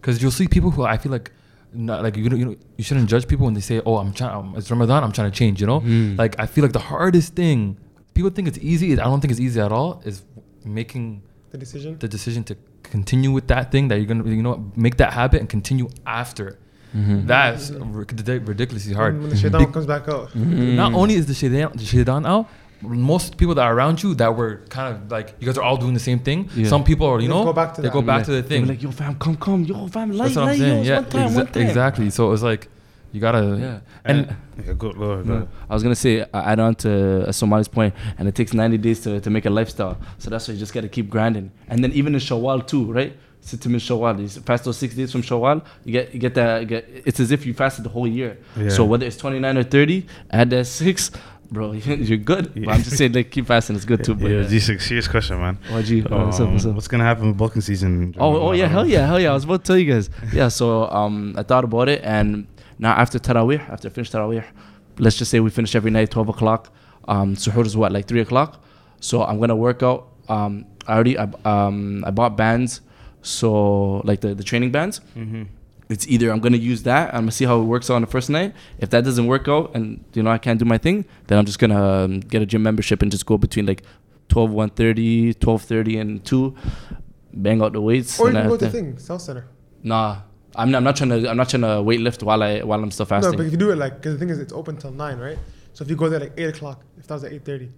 [SPEAKER 4] because you'll see people who I feel like, not like you know, you know, you shouldn't judge people when they say, "Oh, I'm trying, um, it's Ramadan, I'm trying to change." You know,
[SPEAKER 3] Mhm.
[SPEAKER 4] like I feel like the hardest thing, people think it's easy. I don't think it's easy at all. Is making
[SPEAKER 2] The decision.
[SPEAKER 4] the decision to continue with that thing that you're gonna, you know, make that habit and continue after.
[SPEAKER 3] Mm-hmm.
[SPEAKER 4] That's ridiculously hard.
[SPEAKER 2] When, when the shaitan comes back out.
[SPEAKER 3] Mm-hmm.
[SPEAKER 4] Not only is the shaitan, the shaitan out, most people that are around you that were kind of like you guys are all doing the same thing.
[SPEAKER 3] Yeah.
[SPEAKER 4] Some people are, you
[SPEAKER 2] They
[SPEAKER 4] know,
[SPEAKER 2] go back to
[SPEAKER 4] they
[SPEAKER 2] that.
[SPEAKER 4] go back
[SPEAKER 3] Yeah.
[SPEAKER 4] to the thing.
[SPEAKER 3] like, yo, fam, come, come, yo, fam, light,
[SPEAKER 4] That's what I'm saying.
[SPEAKER 3] yo,
[SPEAKER 4] Yeah,
[SPEAKER 3] time,
[SPEAKER 4] exa- exactly. So it's like you gotta.
[SPEAKER 3] Yeah, and
[SPEAKER 1] Yeah, go, go, ahead, go.
[SPEAKER 3] No. I was gonna say uh, add on to uh, Somali's point, and it takes 90 days to, to make a lifestyle. So that's why you just gotta keep grinding. And then even in Shawwal too, right? Sittim in Shawwal, you fast those six days from Shawwal, you get you get that. Get, it's as if you fasted the whole year.
[SPEAKER 1] Yeah.
[SPEAKER 3] So whether it's 29 or 30, add that six, bro, <laughs> you're good. But I'm just saying, like keep fasting, it's good too. But
[SPEAKER 1] yeah,
[SPEAKER 3] yeah,
[SPEAKER 1] G6, serious question, man.
[SPEAKER 3] Oh, what's up? What's
[SPEAKER 1] Um,
[SPEAKER 3] up?
[SPEAKER 1] What's gonna happen with bulking season?
[SPEAKER 3] Oh, oh yeah, hell yeah, hell yeah. I was about to tell you guys. Yeah, so um, I thought about it, and now after Taraweeh, after I finish Taraweeh, let's just say we finish every night, 12 o'clock. Um, suhoor is what, like 3 o'clock? So I'm to work out. Um, I already, I, um, I bought bands, so like the, the training bands.
[SPEAKER 1] Mm-hmm.
[SPEAKER 3] It's either I'm going to use that, I'm going to see how it works out on the first night. If that doesn't work out and, you know, I can't do my thing, then I'm just going to um, get a gym membership and just go between like 12, 130, 1230 and 2, bang out the weights.
[SPEAKER 2] Or
[SPEAKER 3] and
[SPEAKER 2] you can go to
[SPEAKER 3] after-
[SPEAKER 2] thing, South Center.
[SPEAKER 3] Nah, I'm not, I'm not trying to. I'm not trying to weight lift while I while I'm still fasting.
[SPEAKER 2] No, but if you do it like, because the thing is, it's open till 9, right? So if you go there like 8 o'clock, if that was at 8.30.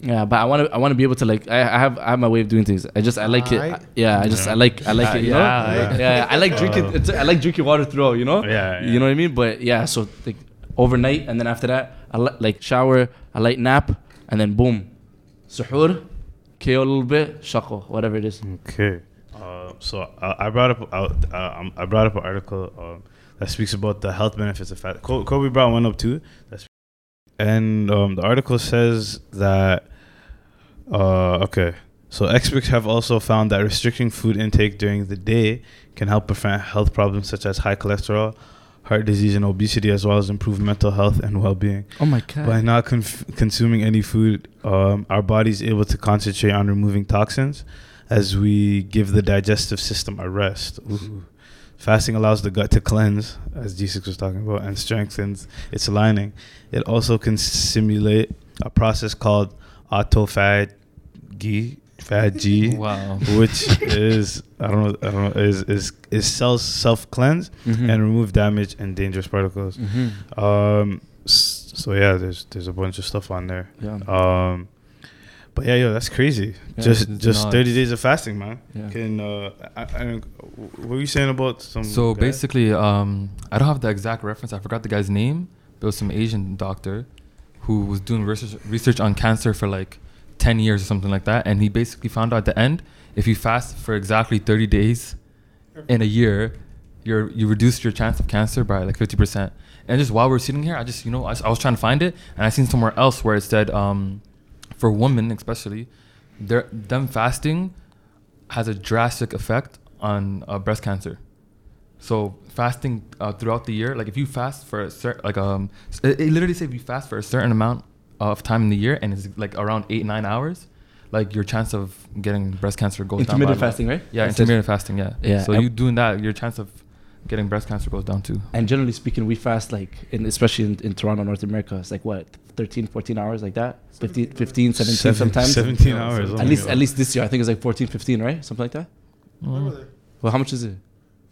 [SPEAKER 3] yeah, but I want to. I want to be able to like. I, I have. I have my way of doing things. I just. I like it.
[SPEAKER 2] Aight.
[SPEAKER 3] yeah. I just.
[SPEAKER 1] Yeah.
[SPEAKER 3] I like. I like
[SPEAKER 4] Uh,
[SPEAKER 3] it. You
[SPEAKER 4] yeah,
[SPEAKER 3] know.
[SPEAKER 4] yeah.
[SPEAKER 3] Yeah. I like drinking. It's, I like drinking water throughout. You know.
[SPEAKER 1] Yeah, yeah.
[SPEAKER 3] You know what I mean? But yeah. So like overnight, and then after that, I li- like shower. a light nap, and then boom, suhoor, KO a little bit, shako, whatever it is.
[SPEAKER 1] Okay. Uh, so I, I brought up uh, uh, um, I brought up an article um, that speaks about the health benefits of fat. Kobe brought one up too. That's and um, the article says that uh, okay. So experts have also found that restricting food intake during the day can help prevent health problems such as high cholesterol, heart disease, and obesity, as well as improve mental health and well-being.
[SPEAKER 3] Oh my god.
[SPEAKER 1] By not conf- consuming any food, um, our body is able to concentrate on removing toxins as we give the digestive system a rest. Ooh. Fasting allows the gut to cleanse, as G6 was talking about, and strengthens its lining. It also can simulate a process called autophagy, phagy,
[SPEAKER 4] Wow.
[SPEAKER 1] which <laughs> is I don't know, I don't know, is is is cells self cleanse
[SPEAKER 3] Mhm.
[SPEAKER 1] and remove damage and dangerous particles.
[SPEAKER 3] Mhm.
[SPEAKER 1] Um, so yeah, there's there's a bunch of stuff on there.
[SPEAKER 3] Yeah.
[SPEAKER 1] Um, but yeah, yo, that's crazy.
[SPEAKER 3] Yeah,
[SPEAKER 1] just just. 30 days of fasting, man.
[SPEAKER 3] Yeah.
[SPEAKER 1] Can uh, I, I, what were you saying about some?
[SPEAKER 4] So
[SPEAKER 1] guy?
[SPEAKER 4] basically, um, I don't have the exact reference. I forgot the guy's name. There was some Asian doctor who was doing research research on cancer for like ten years or something like that, and he basically found out at the end if you fast for exactly thirty days in a year, you're you reduce your chance of cancer by like fifty percent. And just while we're sitting here, I just you know I, I was trying to find it, and I seen somewhere else where it said um, for women especially, their them fasting has a drastic effect on uh, breast cancer. So fasting uh, throughout the year, like if you fast for a certain, like um, it, it literally says if you fast for a certain amount of time in the year and it's like around eight nine hours, like your chance of getting breast cancer goes down.
[SPEAKER 3] Intermittent fasting, right?
[SPEAKER 4] Yeah,
[SPEAKER 3] It says-
[SPEAKER 4] intermittent fasting. Yeah.
[SPEAKER 3] Yeah,
[SPEAKER 4] So
[SPEAKER 3] and-
[SPEAKER 4] you doing that, your chance of getting breast cancer goes down too.
[SPEAKER 3] And generally speaking, we fast like, in, especially in, in Toronto, North America, it's like what, 13, 14 hours like that? 15, 15 17
[SPEAKER 1] Seven-
[SPEAKER 3] sometimes?
[SPEAKER 1] 17 hours. oh
[SPEAKER 3] At least, at least this year, I think it's like 14, 15, right? Something like that.
[SPEAKER 4] Mm.
[SPEAKER 3] Well, how much is it?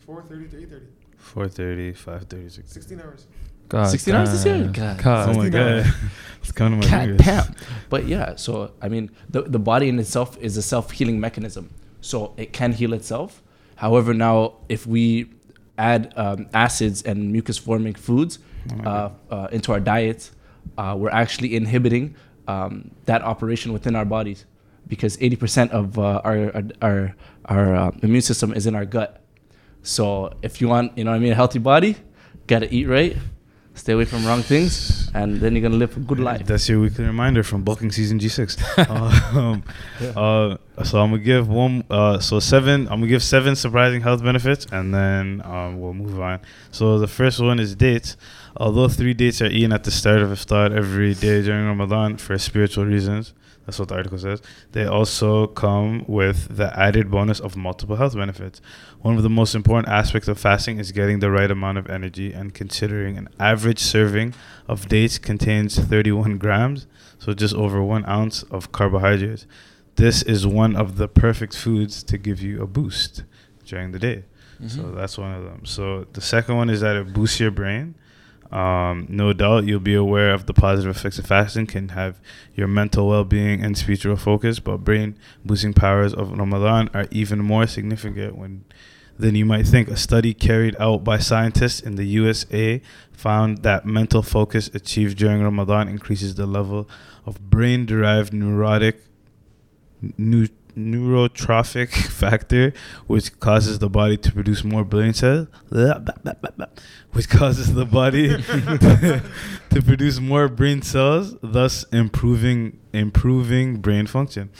[SPEAKER 2] 4:30 to 8:30.
[SPEAKER 1] 4:30, 5:30, 6.
[SPEAKER 2] 16 hours.
[SPEAKER 4] God
[SPEAKER 3] 16 hours this year?
[SPEAKER 4] damn.
[SPEAKER 3] God.
[SPEAKER 4] God.
[SPEAKER 1] Oh my god,
[SPEAKER 2] hours. <laughs>
[SPEAKER 1] it's counting my
[SPEAKER 3] God
[SPEAKER 1] fingers.
[SPEAKER 3] damn. But yeah, so I mean, the the body in itself is a self healing mechanism, so it can heal itself. However, now if we add um, acids and mucus forming foods
[SPEAKER 1] Oh
[SPEAKER 3] uh, uh, into our diet, uh, we're actually inhibiting um, that operation within our bodies because 80% of uh, our our our, uh, immune system is in our gut. So if you want, you know what I mean, a healthy body, gotta eat right, stay away from wrong things, and then you're gonna live a good life.
[SPEAKER 1] That's your weekly reminder from bulking season G6. <laughs> um, uh, so I'm gonna give one. Uh, so seven. I'm gonna give seven surprising health benefits, and then um, we'll move on. So the first one is dates. Although three dates are eaten at the start of iftar every day during Ramadan for spiritual reasons, that's what the article says. They also come with the added bonus of multiple health benefits. One of the most important aspects of fasting is getting the right amount of energy, and considering an average serving of dates contains 31 grams, so just over one ounce of carbohydrates. This is one of the perfect foods to give you a boost during the day. So
[SPEAKER 3] Mm-hmm.
[SPEAKER 1] that's one of them. So the second one is that it boosts your brain. Um, no doubt you'll be aware of the positive effects of fasting can have your mental well-being and spiritual focus, but brain boosting powers of Ramadan are even more significant when than you might think. A study carried out by scientists in the USA found that mental focus achieved during Ramadan increases the level of brain-derived neurotic nu- neurotrophic <laughs> factor, which causes the body to produce more brain cells, which causes the body <laughs> to produce more brain cells, thus improving improving brain function.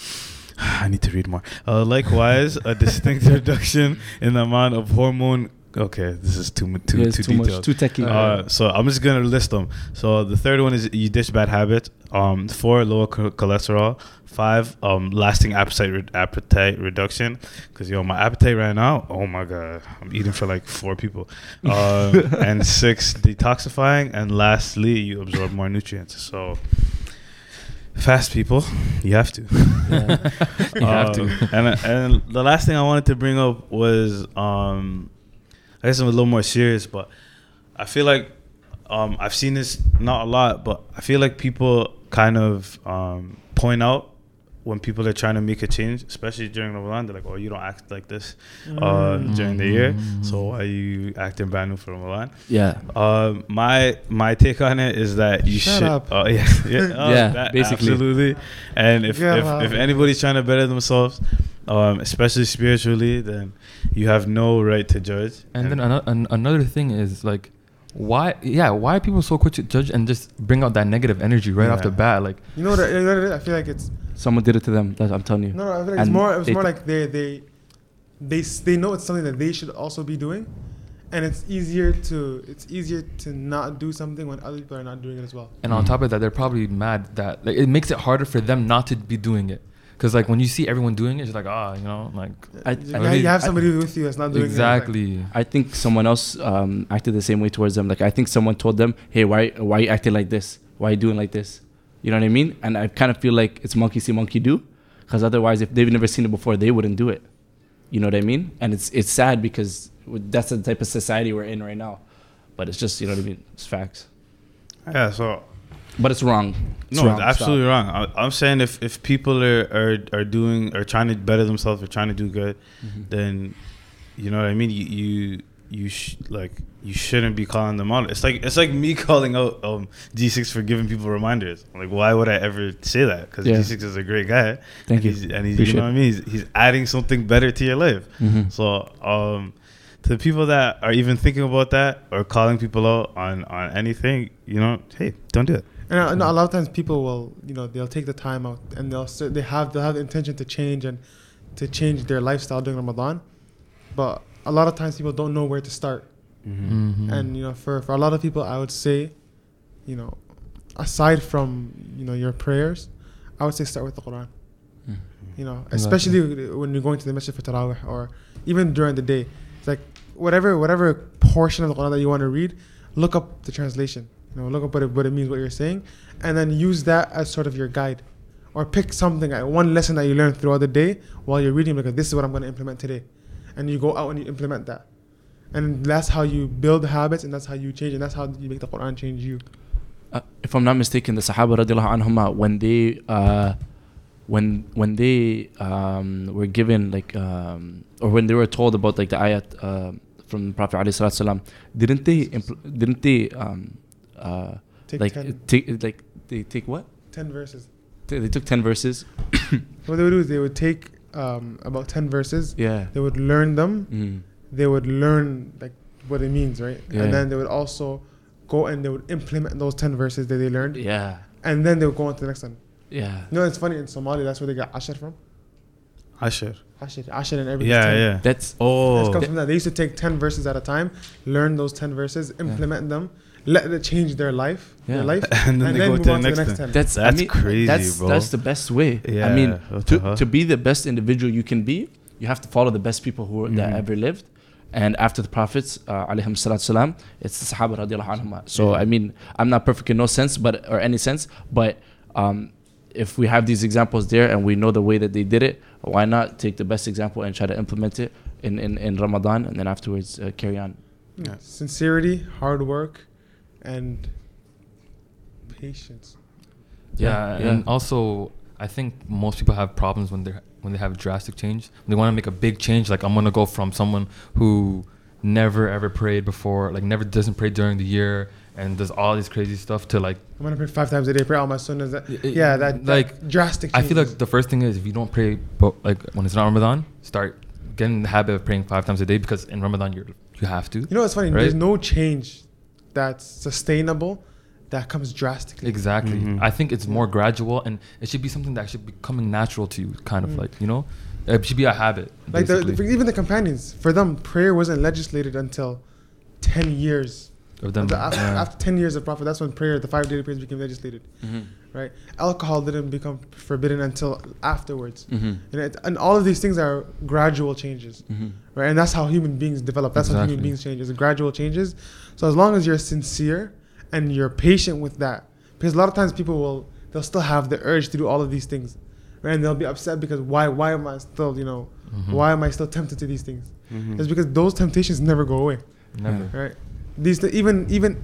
[SPEAKER 1] <sighs> I need to read more. Uh, likewise, a distinct <laughs> reduction in the amount of hormone. Okay, this is too too
[SPEAKER 3] Yeah,
[SPEAKER 1] too,
[SPEAKER 3] too much,
[SPEAKER 1] detailed.
[SPEAKER 3] too techy.
[SPEAKER 1] Uh, so I'm just gonna list them. So the third one is you ditch bad habits. Um, four lower cho- cholesterol. Five um lasting appetite re- appetite reduction. Cause yo my appetite right now. Oh my god, I'm eating for like four people. Um, <laughs> and six detoxifying. And lastly, you absorb more nutrients. So fast people, you have to.
[SPEAKER 3] Yeah. <laughs>
[SPEAKER 4] You have
[SPEAKER 1] Um,
[SPEAKER 4] to.
[SPEAKER 1] and and the last thing I wanted to bring up was um, I guess I'm a little more serious, but I feel like um, I've seen this not a lot, but I feel like people kind of um, point out when people are trying to make a change, especially during Ramadan. They're like, "Oh, you don't act like this uh, during the year, so why are you acting brand new for Ramadan?"
[SPEAKER 3] yeah.
[SPEAKER 1] Um, my my take on it is that you
[SPEAKER 2] Shut
[SPEAKER 1] should.
[SPEAKER 2] up.
[SPEAKER 1] Oh <laughs> yeah, <laughs> yeah, oh,
[SPEAKER 3] Yeah,
[SPEAKER 1] that-
[SPEAKER 3] basically.
[SPEAKER 1] absolutely. And if
[SPEAKER 2] Get
[SPEAKER 1] if,
[SPEAKER 2] out.
[SPEAKER 1] if anybody's trying to better themselves, um, especially spiritually, then you have no right to judge.
[SPEAKER 4] And then another an, another thing is like, why? Yeah, why are people so quick to judge and just bring out that negative energy right off the bat? Like,
[SPEAKER 2] You know what? I, you know what? I feel like it's
[SPEAKER 3] Someone did it to them. That's, I'm telling you.
[SPEAKER 2] no, no. I feel like it's more.
[SPEAKER 3] It's
[SPEAKER 2] more like they they they they know it's something that they should also be doing, and it's easier to it's easier to not do something when other people are not doing it as well.
[SPEAKER 4] and on top of that, they're probably mad that like it makes it harder for them not to be doing it. Cause like when you see everyone doing it, it's like ah, you know, like
[SPEAKER 3] I-
[SPEAKER 2] you,
[SPEAKER 3] I
[SPEAKER 2] have- you have
[SPEAKER 3] I-
[SPEAKER 2] somebody with you that's not doing it.
[SPEAKER 4] exactly.
[SPEAKER 3] I think someone else um, acted the same way towards them. Like I think someone told them, "Hey, why why you acting like this? Why are you doing like this?" You know what I mean? And I kind of feel like it's monkey see, monkey do, because otherwise, if they've never seen it before, they wouldn't do it. You know what I mean? And it's it's sad because that's the type of society we're in right now. But it's just you know what I mean. It's facts.
[SPEAKER 1] yeah, so
[SPEAKER 3] But it's wrong. It's
[SPEAKER 1] no,
[SPEAKER 3] wrong.
[SPEAKER 1] it's absolutely wrong. I, I'm saying if, if people are, are are doing are trying to better themselves or trying to do good,
[SPEAKER 3] Mhm.
[SPEAKER 1] then you know what I mean. You you you sh- like you shouldn't be calling them out. It's like it's like me <laughs> calling out um, G6 for giving people reminders. Like, why would I ever say that? Because
[SPEAKER 3] Yeah.
[SPEAKER 1] G6 is a great guy.
[SPEAKER 3] Thank
[SPEAKER 1] and
[SPEAKER 3] you.
[SPEAKER 1] He's, and he's,
[SPEAKER 3] Appreciate
[SPEAKER 1] you know what I mean. He's, he's adding something better to your life.
[SPEAKER 3] Mhm.
[SPEAKER 1] So, um, to the people that are even thinking about that or calling people out on on anything, you know, hey, don't do it.
[SPEAKER 2] And I, know a lot of times people will, you know, they'll take the time out and they'll s- they have they'll have the intention to change and to change their lifestyle during Ramadan, but a lot of times people don't know where to start.
[SPEAKER 4] Mhm.
[SPEAKER 2] And you know, for for a lot of people, I would say, you know, aside from you know your prayers, I would say start with the Quran.
[SPEAKER 3] Mhm.
[SPEAKER 2] You know,
[SPEAKER 4] Exactly.
[SPEAKER 2] especially when you're going to the masjid for tarawih or even during the day. It's like whatever whatever portion of the Quran that you want to read, look up the translation. You know, look up what it, what it means, what you're saying, and then use that as sort of your guide. Or pick something, uh, one lesson that you learned throughout the day while you're reading, because this is what I'm going to implement today. And you go out and you implement that. And that's how you build habits, and that's how you change, and that's how you make the Quran change you.
[SPEAKER 3] uh, if I'm not mistaken, the Sahaba radiallahu anhum, when they uh, when when they um, were given like um, or when they were told about like the ayat uh, from Prophet alayhi salam, didn't they impl- didn't they um, uh,
[SPEAKER 2] Take
[SPEAKER 3] like
[SPEAKER 2] 10,
[SPEAKER 3] take like they take what
[SPEAKER 2] 10 verses.
[SPEAKER 3] they, they took ten verses <coughs>
[SPEAKER 2] What they would do is they would take um, about 10 verses,
[SPEAKER 3] yeah
[SPEAKER 2] they would learn them,
[SPEAKER 3] mm.
[SPEAKER 2] they would learn like what it means, right?
[SPEAKER 3] Yeah.
[SPEAKER 2] And then they would also go and they would implement those 10 verses that they learned,
[SPEAKER 3] yeah
[SPEAKER 2] and then they would go on to the next one.
[SPEAKER 3] yeah
[SPEAKER 2] You know, it's funny in Somali, that's where they got Ashar from.
[SPEAKER 1] Ashir.
[SPEAKER 2] Ashar, Ashar and everything.
[SPEAKER 1] Yeah, yeah.
[SPEAKER 3] that's
[SPEAKER 2] That's
[SPEAKER 1] Oh,
[SPEAKER 2] comes from that. They used to take 10 verses at a time, learn those 10 verses, implement them, let it change their life,
[SPEAKER 3] Yeah.
[SPEAKER 2] their life, <laughs>
[SPEAKER 1] and then
[SPEAKER 2] and
[SPEAKER 1] they
[SPEAKER 2] then
[SPEAKER 1] go
[SPEAKER 2] move
[SPEAKER 1] to the
[SPEAKER 2] on to the next
[SPEAKER 1] thing.
[SPEAKER 2] 10.
[SPEAKER 3] that's I
[SPEAKER 1] That's
[SPEAKER 3] mean,
[SPEAKER 1] crazy,
[SPEAKER 3] that's,
[SPEAKER 1] bro.
[SPEAKER 3] That's the best way.
[SPEAKER 1] Yeah.
[SPEAKER 3] I mean, to,
[SPEAKER 1] the hell?
[SPEAKER 3] to be the best individual you can be, you have to follow the best people who that
[SPEAKER 1] Mhm.
[SPEAKER 3] ever lived. And after the prophets, uh, alayhim salam, it's the Sahaba radiallahu anhum. So I mean, I'm not perfect in no sense, but or any sense, but um, if we have these examples there and we know the way that they did it, why not take the best example and try to implement it in, in, in Ramadan and then afterwards uh, carry on.
[SPEAKER 1] Yeah.
[SPEAKER 2] Sincerity, hard work, and patience.
[SPEAKER 4] Yeah, and also I think most people have problems when they when they have drastic change. They want to make a big change. Like I'm gonna go from someone who never ever prayed before, like never doesn't pray during the year, and does all this crazy stuff to like.
[SPEAKER 2] I'm gonna pray five times a day, pray all my sunnahs. That,
[SPEAKER 4] y- y-
[SPEAKER 2] yeah, that, that
[SPEAKER 4] like
[SPEAKER 2] drastic.
[SPEAKER 4] I feel like the first thing is if you don't pray, but like when it's not Ramadan, start getting in the habit of praying five times a day because in Ramadan you you have to.
[SPEAKER 2] you know what's funny?
[SPEAKER 4] right?
[SPEAKER 2] There's no change that's sustainable that comes drastically.
[SPEAKER 4] Exactly.
[SPEAKER 1] Mhm.
[SPEAKER 4] I think it's more gradual, and it should be something that should be coming natural to you, kind of
[SPEAKER 2] Mm.
[SPEAKER 4] like you know, it should be a habit.
[SPEAKER 2] Like the, the, even the companions, for them, prayer wasn't legislated until ten years.
[SPEAKER 4] Of them.
[SPEAKER 2] After, after,
[SPEAKER 4] yeah.
[SPEAKER 2] after ten years of prophet, that's when prayer, the five daily prayers, became legislated. Right? Alcohol didn't become forbidden until afterwards.
[SPEAKER 3] Mm-hmm.
[SPEAKER 2] And, it, and all of these things are gradual changes.
[SPEAKER 3] Mm-hmm.
[SPEAKER 2] right? And that's how human beings develop. That's how human beings change. It's gradual changes. So as long as you're sincere and you're patient with that, because a lot of times people will they'll still have the urge to do all of these things, right? And they'll be upset because why why am I still you know
[SPEAKER 4] Mhm.
[SPEAKER 2] why am I still tempted to these things?
[SPEAKER 1] Mhm.
[SPEAKER 2] It's because those temptations never go away,
[SPEAKER 4] Never.
[SPEAKER 2] right? These th- even even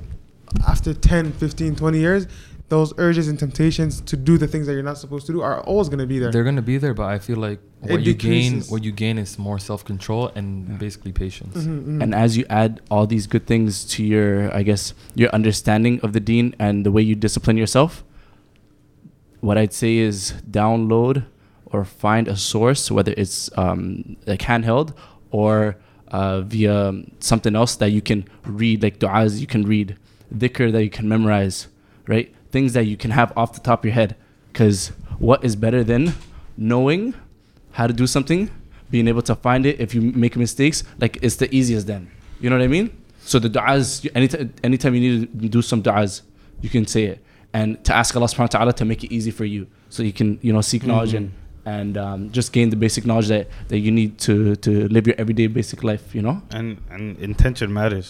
[SPEAKER 2] after 10, 15, 20 years, those urges and temptations to do the things that you're not supposed to do are always going to be there.
[SPEAKER 4] They're gonna be there, but I feel like
[SPEAKER 2] It
[SPEAKER 4] what you gain, what you gain is more self control and
[SPEAKER 3] Yeah.
[SPEAKER 4] basically patience.
[SPEAKER 2] Mhm, mhm.
[SPEAKER 3] And as you add all these good things to your, I guess, your understanding of the deen and the way you discipline yourself, what I'd say is download or find a source, whether it's um, like handheld or uh, via something else that you can read, like du'as you can read, dhikr that you can memorize, right? Things that you can have off the top of your head. Because what is better than knowing how to do something, being able to find it if you make mistakes? Like it's the easiest then. You know what I mean? So the du'as, anytime, anytime you need to do some du'as, you can say it. And to ask Allah subhanahu wa ta'ala to make it easy for you. So you can, you know, seek knowledge and and um, just gain the basic knowledge that, that you need to, to live your everyday basic life, you know?
[SPEAKER 1] And and intention matters.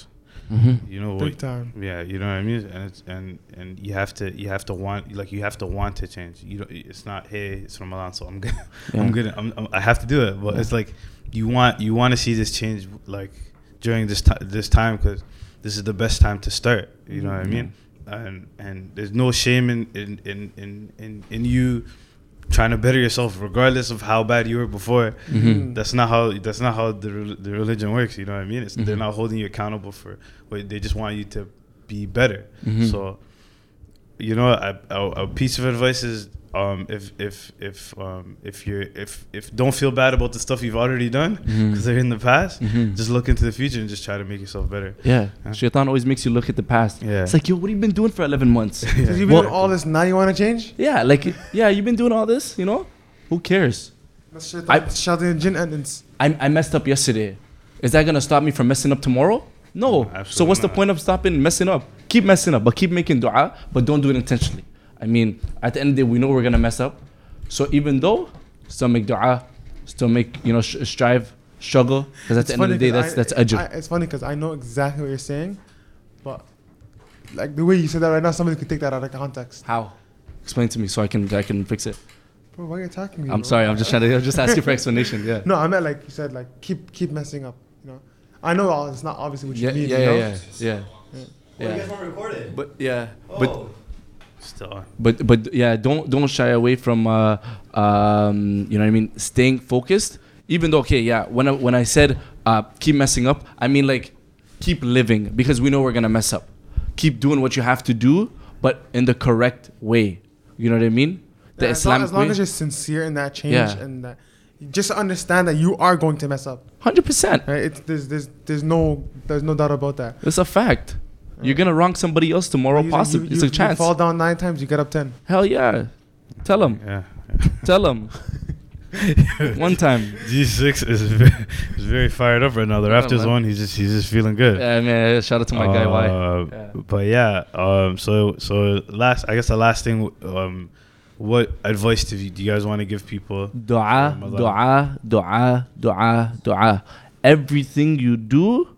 [SPEAKER 3] Mm-hmm.
[SPEAKER 1] You know
[SPEAKER 2] Big
[SPEAKER 1] what?
[SPEAKER 2] time.
[SPEAKER 1] Yeah, you know what I mean. And it's, and and you have to you have to want like you have to want to change. You don't, it's not hey it's Ramadan so I'm gonna <laughs>
[SPEAKER 3] Yeah.
[SPEAKER 1] I'm gonna I'm, I'm, I have to do it. But
[SPEAKER 3] Yeah.
[SPEAKER 1] it's like you want you want to see this change like during this time this time because this is the best time to start. You know what I mean? And and there's no shame in in in in in, in you trying to better yourself regardless of how bad you were before.
[SPEAKER 3] Mhm.
[SPEAKER 1] That's not how that's not how the rel- the religion works. You know what I mean? It's, They're not holding you accountable for what they just want you to be better.
[SPEAKER 3] Mhm.
[SPEAKER 1] So, you know, a, a, a piece of advice is um, if if if um, if you're if if don't feel bad about the stuff you've already done because they're in the past.
[SPEAKER 3] Mhm.
[SPEAKER 1] Just look into the future and just try to make yourself better.
[SPEAKER 3] Yeah.
[SPEAKER 1] Huh?
[SPEAKER 3] Shaitan always makes you look at the past.
[SPEAKER 1] Yeah.
[SPEAKER 3] It's like, yo, what have you been doing for 11 months? <laughs>
[SPEAKER 1] Yeah.
[SPEAKER 2] Because you've been
[SPEAKER 3] Well-
[SPEAKER 2] doing all this, now you want to change?
[SPEAKER 3] yeah, like, yeah, you've been doing all this, you know? Who cares? I-
[SPEAKER 2] shaitan, shaitan jinn and it's
[SPEAKER 3] I, I messed up yesterday. Is that gonna stop me from messing up tomorrow? No.
[SPEAKER 1] No,
[SPEAKER 3] so
[SPEAKER 1] absolutely
[SPEAKER 3] what's the point of stopping messing up? Keep messing up, but keep making dua, but don't do it intentionally. I mean, at the end of the day, we know we're gonna mess up. So even though, still make dua, still make you know sh- strive, struggle, because at
[SPEAKER 2] It's
[SPEAKER 3] the end of the day, that's
[SPEAKER 2] I-
[SPEAKER 3] that's ajr.
[SPEAKER 2] I- It's funny because I know exactly what you're saying, but like the way you said that right now, somebody could take that out of context.
[SPEAKER 3] How? Explain to me so I can I can fix it.
[SPEAKER 2] Bro, why are you attacking me?
[SPEAKER 3] I'm
[SPEAKER 2] bro?
[SPEAKER 3] sorry. I'm just trying to I'm just asking for <laughs> explanation. Yeah.
[SPEAKER 2] No, I meant like you said, like keep keep messing up. You know, I know it's not obviously what you
[SPEAKER 3] Yeah,
[SPEAKER 2] mean.
[SPEAKER 3] yeah,
[SPEAKER 2] you
[SPEAKER 3] yeah,
[SPEAKER 2] know?
[SPEAKER 3] yeah, yeah,
[SPEAKER 5] Oh, you
[SPEAKER 3] yeah.
[SPEAKER 5] guys weren't recorded.
[SPEAKER 3] But yeah, but
[SPEAKER 5] oh.
[SPEAKER 1] Still,
[SPEAKER 3] but but yeah, don't don't shy away from uh um you know what I mean, staying focused. Even though okay, yeah, when I when I said uh keep messing up, I mean like keep living because we know we're gonna mess up. Keep doing what you have to do, but in the correct way. You know what I mean? The
[SPEAKER 2] Yeah, as long, as long
[SPEAKER 3] way.
[SPEAKER 2] as you're sincere in that change
[SPEAKER 3] Yeah.
[SPEAKER 2] and that just understand that you are going to mess up.
[SPEAKER 3] Hundred percent.
[SPEAKER 2] Right? It's there's there's there's no there's no doubt about that.
[SPEAKER 3] It's a fact. You're gonna wrong somebody else tomorrow.
[SPEAKER 2] You-
[SPEAKER 3] Possibly,
[SPEAKER 2] you-
[SPEAKER 3] it's a chance.
[SPEAKER 2] You fall down nine times, you get up ten.
[SPEAKER 3] Hell yeah. Tell him.
[SPEAKER 1] yeah. <laughs>
[SPEAKER 3] Tell him. <laughs> One time.
[SPEAKER 1] G6 is very, is very fired up right now. The
[SPEAKER 3] Yeah,
[SPEAKER 1] Raptors
[SPEAKER 3] man.
[SPEAKER 1] won. He's just he's just feeling good.
[SPEAKER 3] Yeah, man. Shout out to my guy. Why?
[SPEAKER 1] Uh,
[SPEAKER 3] Yeah.
[SPEAKER 1] But yeah, um, so so last, I guess the last thing, um, what advice do you, do you guys want to give people?
[SPEAKER 3] Dua,
[SPEAKER 1] Ramadan.
[SPEAKER 3] dua, dua, dua, dua. Everything you do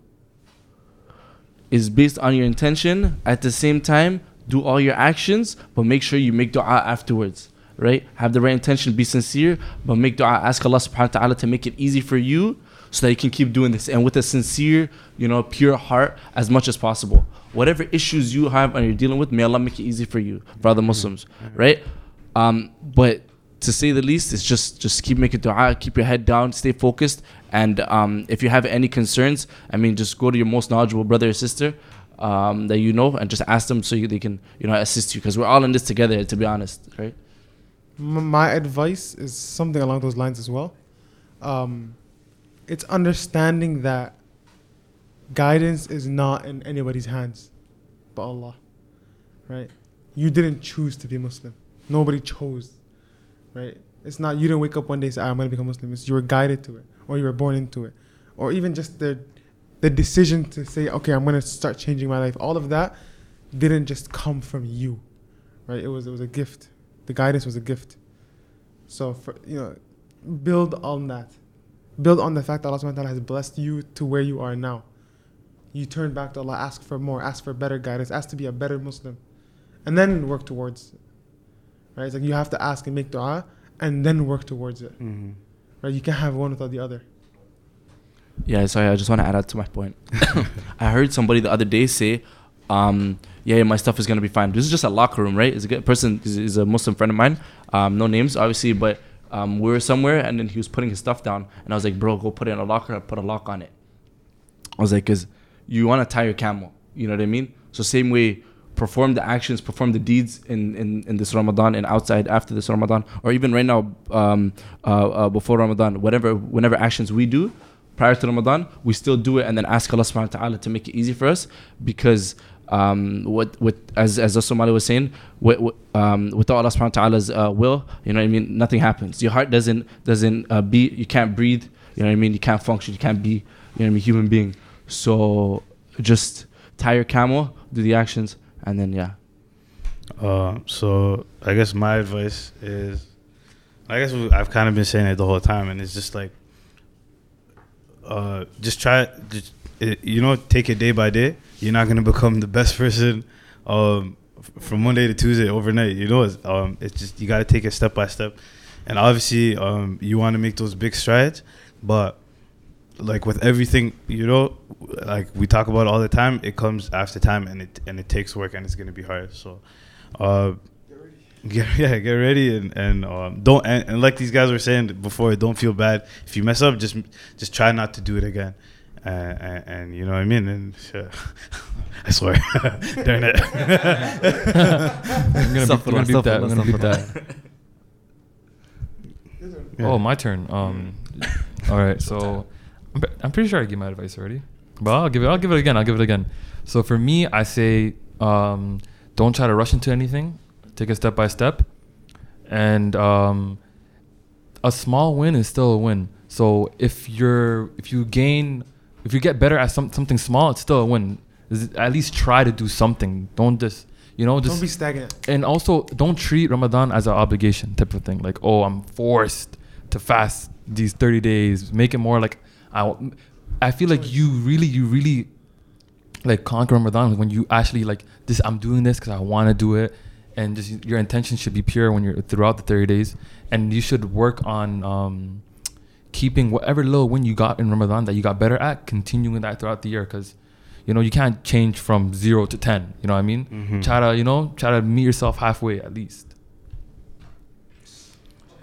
[SPEAKER 3] is based on your intention. At the same time, do all your actions, but make sure you make dua afterwards. Right? Have the right intention, be sincere, but make dua. Ask Allah subhanahu wa ta'ala to make it easy for you so that you can keep doing this. And with a sincere, you know, pure heart as much as possible. Whatever issues you have and you're dealing with, may Allah make it easy for you, for other Muslims. Right? Um, but to say the least, it's just just keep making dua, keep your head down, stay focused, and um, if you have any concerns, I mean, just go to your most knowledgeable brother or sister um, that you know and just ask them so you, they can you know assist you because we're all in this together. To be honest, right?
[SPEAKER 2] My advice is something along those lines as well. Um, it's understanding that guidance is not in anybody's hands but Allah. Right? You didn't choose to be Muslim. Nobody chose. Right? It's not you didn't wake up one day and say, "Ah, I'm gonna become Muslim. It's you were guided to it, or you were born into it. Or even just the the decision to say, Okay, I'm gonna start changing my life. All of that didn't just come from you. Right? It was it was a gift. The guidance was a gift. So for you know, build on that. Build on the fact that Allah subhanahu wa ta'ala has blessed you to where you are now. You turn back to Allah, ask for more, ask for better guidance, ask to be a better Muslim. And then work towards. Right? It's like you have to ask and make dua and then work towards it.
[SPEAKER 1] Mm-hmm.
[SPEAKER 2] Right? You can't have one without the other.
[SPEAKER 3] Yeah, sorry, I just want to add on to my point. <laughs> I heard somebody the other day say, um, yeah, yeah, my stuff is gonna be fine. This is just a locker room, right? It's a good person, is, is a Muslim friend of mine. Um, no names, obviously, but um, we were somewhere and then he was putting his stuff down, and I was like, bro, go put it in a locker, put a lock on it. I was like, cause you want to tie your camel, you know what I mean? So same way, perform the actions, perform the deeds in, in, in this Ramadan and outside after this Ramadan, or even right now um, uh, uh, before Ramadan, whatever whenever actions we do prior to Ramadan, we still do it and then ask Allah subhanahu wa ta'ala to make it easy for us because um, what what as as Somali was saying, with, um, without Allah subhanahu wa ta'ala's uh, will, you know what I mean, nothing happens. Your heart doesn't doesn't uh, beat, you can't breathe, you know what I mean, you can't function, you can't be, you know what I mean, human being. So just tie your camel, do the actions, and then yeah.
[SPEAKER 1] Uh, so I guess my advice is, I guess I've kind of been saying it the whole time, and it's just like, uh, just try, just it, you know, take it day by day. You're not gonna become the best person, um, from Monday to Tuesday overnight. You know, it's, um, it's just you gotta take it step by step, and obviously, um, you want to make those big strides, but like with everything, you know, like we talk about all the time, it comes after time, and it and it takes work, and it's gonna be hard. So, uh, get <laughs> yeah, get ready, and and um, don't and, and like these guys were saying before, don't feel bad if you mess up. Just just try not to do it again. Uh, and, and, you know what I mean? And uh, <laughs> I swear, <laughs> darn it.
[SPEAKER 4] I'm gonna, be, I'm gonna beat that. I'm gonna beat that.
[SPEAKER 1] Yeah.
[SPEAKER 4] Oh, my turn. Um, all right. So, I'm, I'm pretty sure I gave my advice already, but I'll give it. I'll give it again. I'll give it again. So for me, I say, um, don't try to rush into anything. Take it step by step, and um, a small win is still a win. So if you're if you gain if you get better at some, something small, it's still a win. At least try to do something. Don't just you know just
[SPEAKER 2] Don't be stagnant.
[SPEAKER 4] and also don't treat Ramadan as an obligation type of thing. Like, oh, I'm forced to fast these 30 days. Make it more like I. I feel like you really, you really like conquer Ramadan when you actually like this. I'm doing this because I want to do it, and just your intention should be pure when you're throughout the 30 days, and you should work on um, keeping whatever little win you got in Ramadan that you got better at, continuing that throughout the year because. You know, you can't change from zero to ten. You know what I mean?
[SPEAKER 1] Mhm.
[SPEAKER 4] Try to, you know, try to meet yourself halfway at least.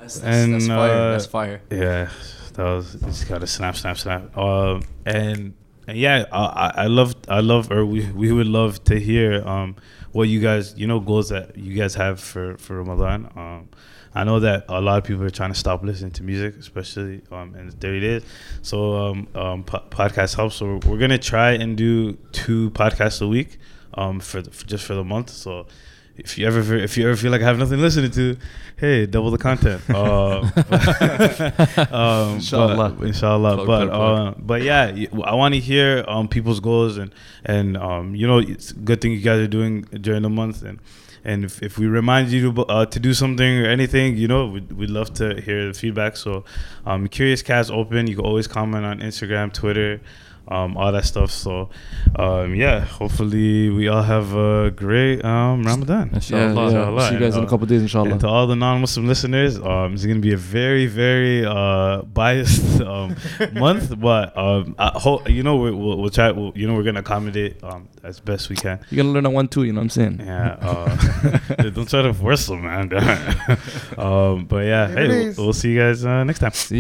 [SPEAKER 3] That's,
[SPEAKER 1] And,
[SPEAKER 3] that's fire.
[SPEAKER 1] uh,
[SPEAKER 3] That's fire.
[SPEAKER 1] Yeah, that was just gotta snap, snap, snap. Um, and, and yeah, I, I- I love, I love, or we we would love to hear um what you guys, you know, goals that you guys have for for Ramadan. Um, I know that a lot of people are trying to stop listening to music, especially um in the 30 days. So um, um po- podcast helps. So we're, we're gonna try and do two podcasts a week um for, the, for just for the month. So if you ever if you ever feel like I have nothing listening to, hey, double the content. <laughs> Uh, <laughs> um,
[SPEAKER 3] Inshallah.
[SPEAKER 1] but- inshallah.
[SPEAKER 4] Plug,
[SPEAKER 1] but
[SPEAKER 4] plug, plug.
[SPEAKER 1] uh, but yeah, I want to hear um people's goals and and um you know it's a good thing you guys are doing during the month and. And if, if we remind you to, uh, to do something or anything, you know, we'd, we'd love to hear the feedback. So, um, Curious Cast open. You can always comment on Instagram, Twitter, um, all that stuff. So, um, yeah, hopefully we all have a great um, Ramadan.
[SPEAKER 4] Inshallah.
[SPEAKER 3] Yeah, yeah.
[SPEAKER 1] Inshallah.
[SPEAKER 3] See you guys in a
[SPEAKER 1] Uh,
[SPEAKER 3] couple days, inshallah.
[SPEAKER 1] And to all the non-Muslim listeners, um, it's gonna be a very, very uh, biased <laughs> um, month, but um, I hope you know we, we'll, we'll try. We'll, you know, we're gonna accommodate um, as best we can.
[SPEAKER 3] You're gonna learn a one two. You know what I'm saying?
[SPEAKER 1] Yeah. Uh, <laughs> don't try to force them, man. <laughs> um, but yeah, hey, we'll, we'll see you guys uh, next time.
[SPEAKER 4] See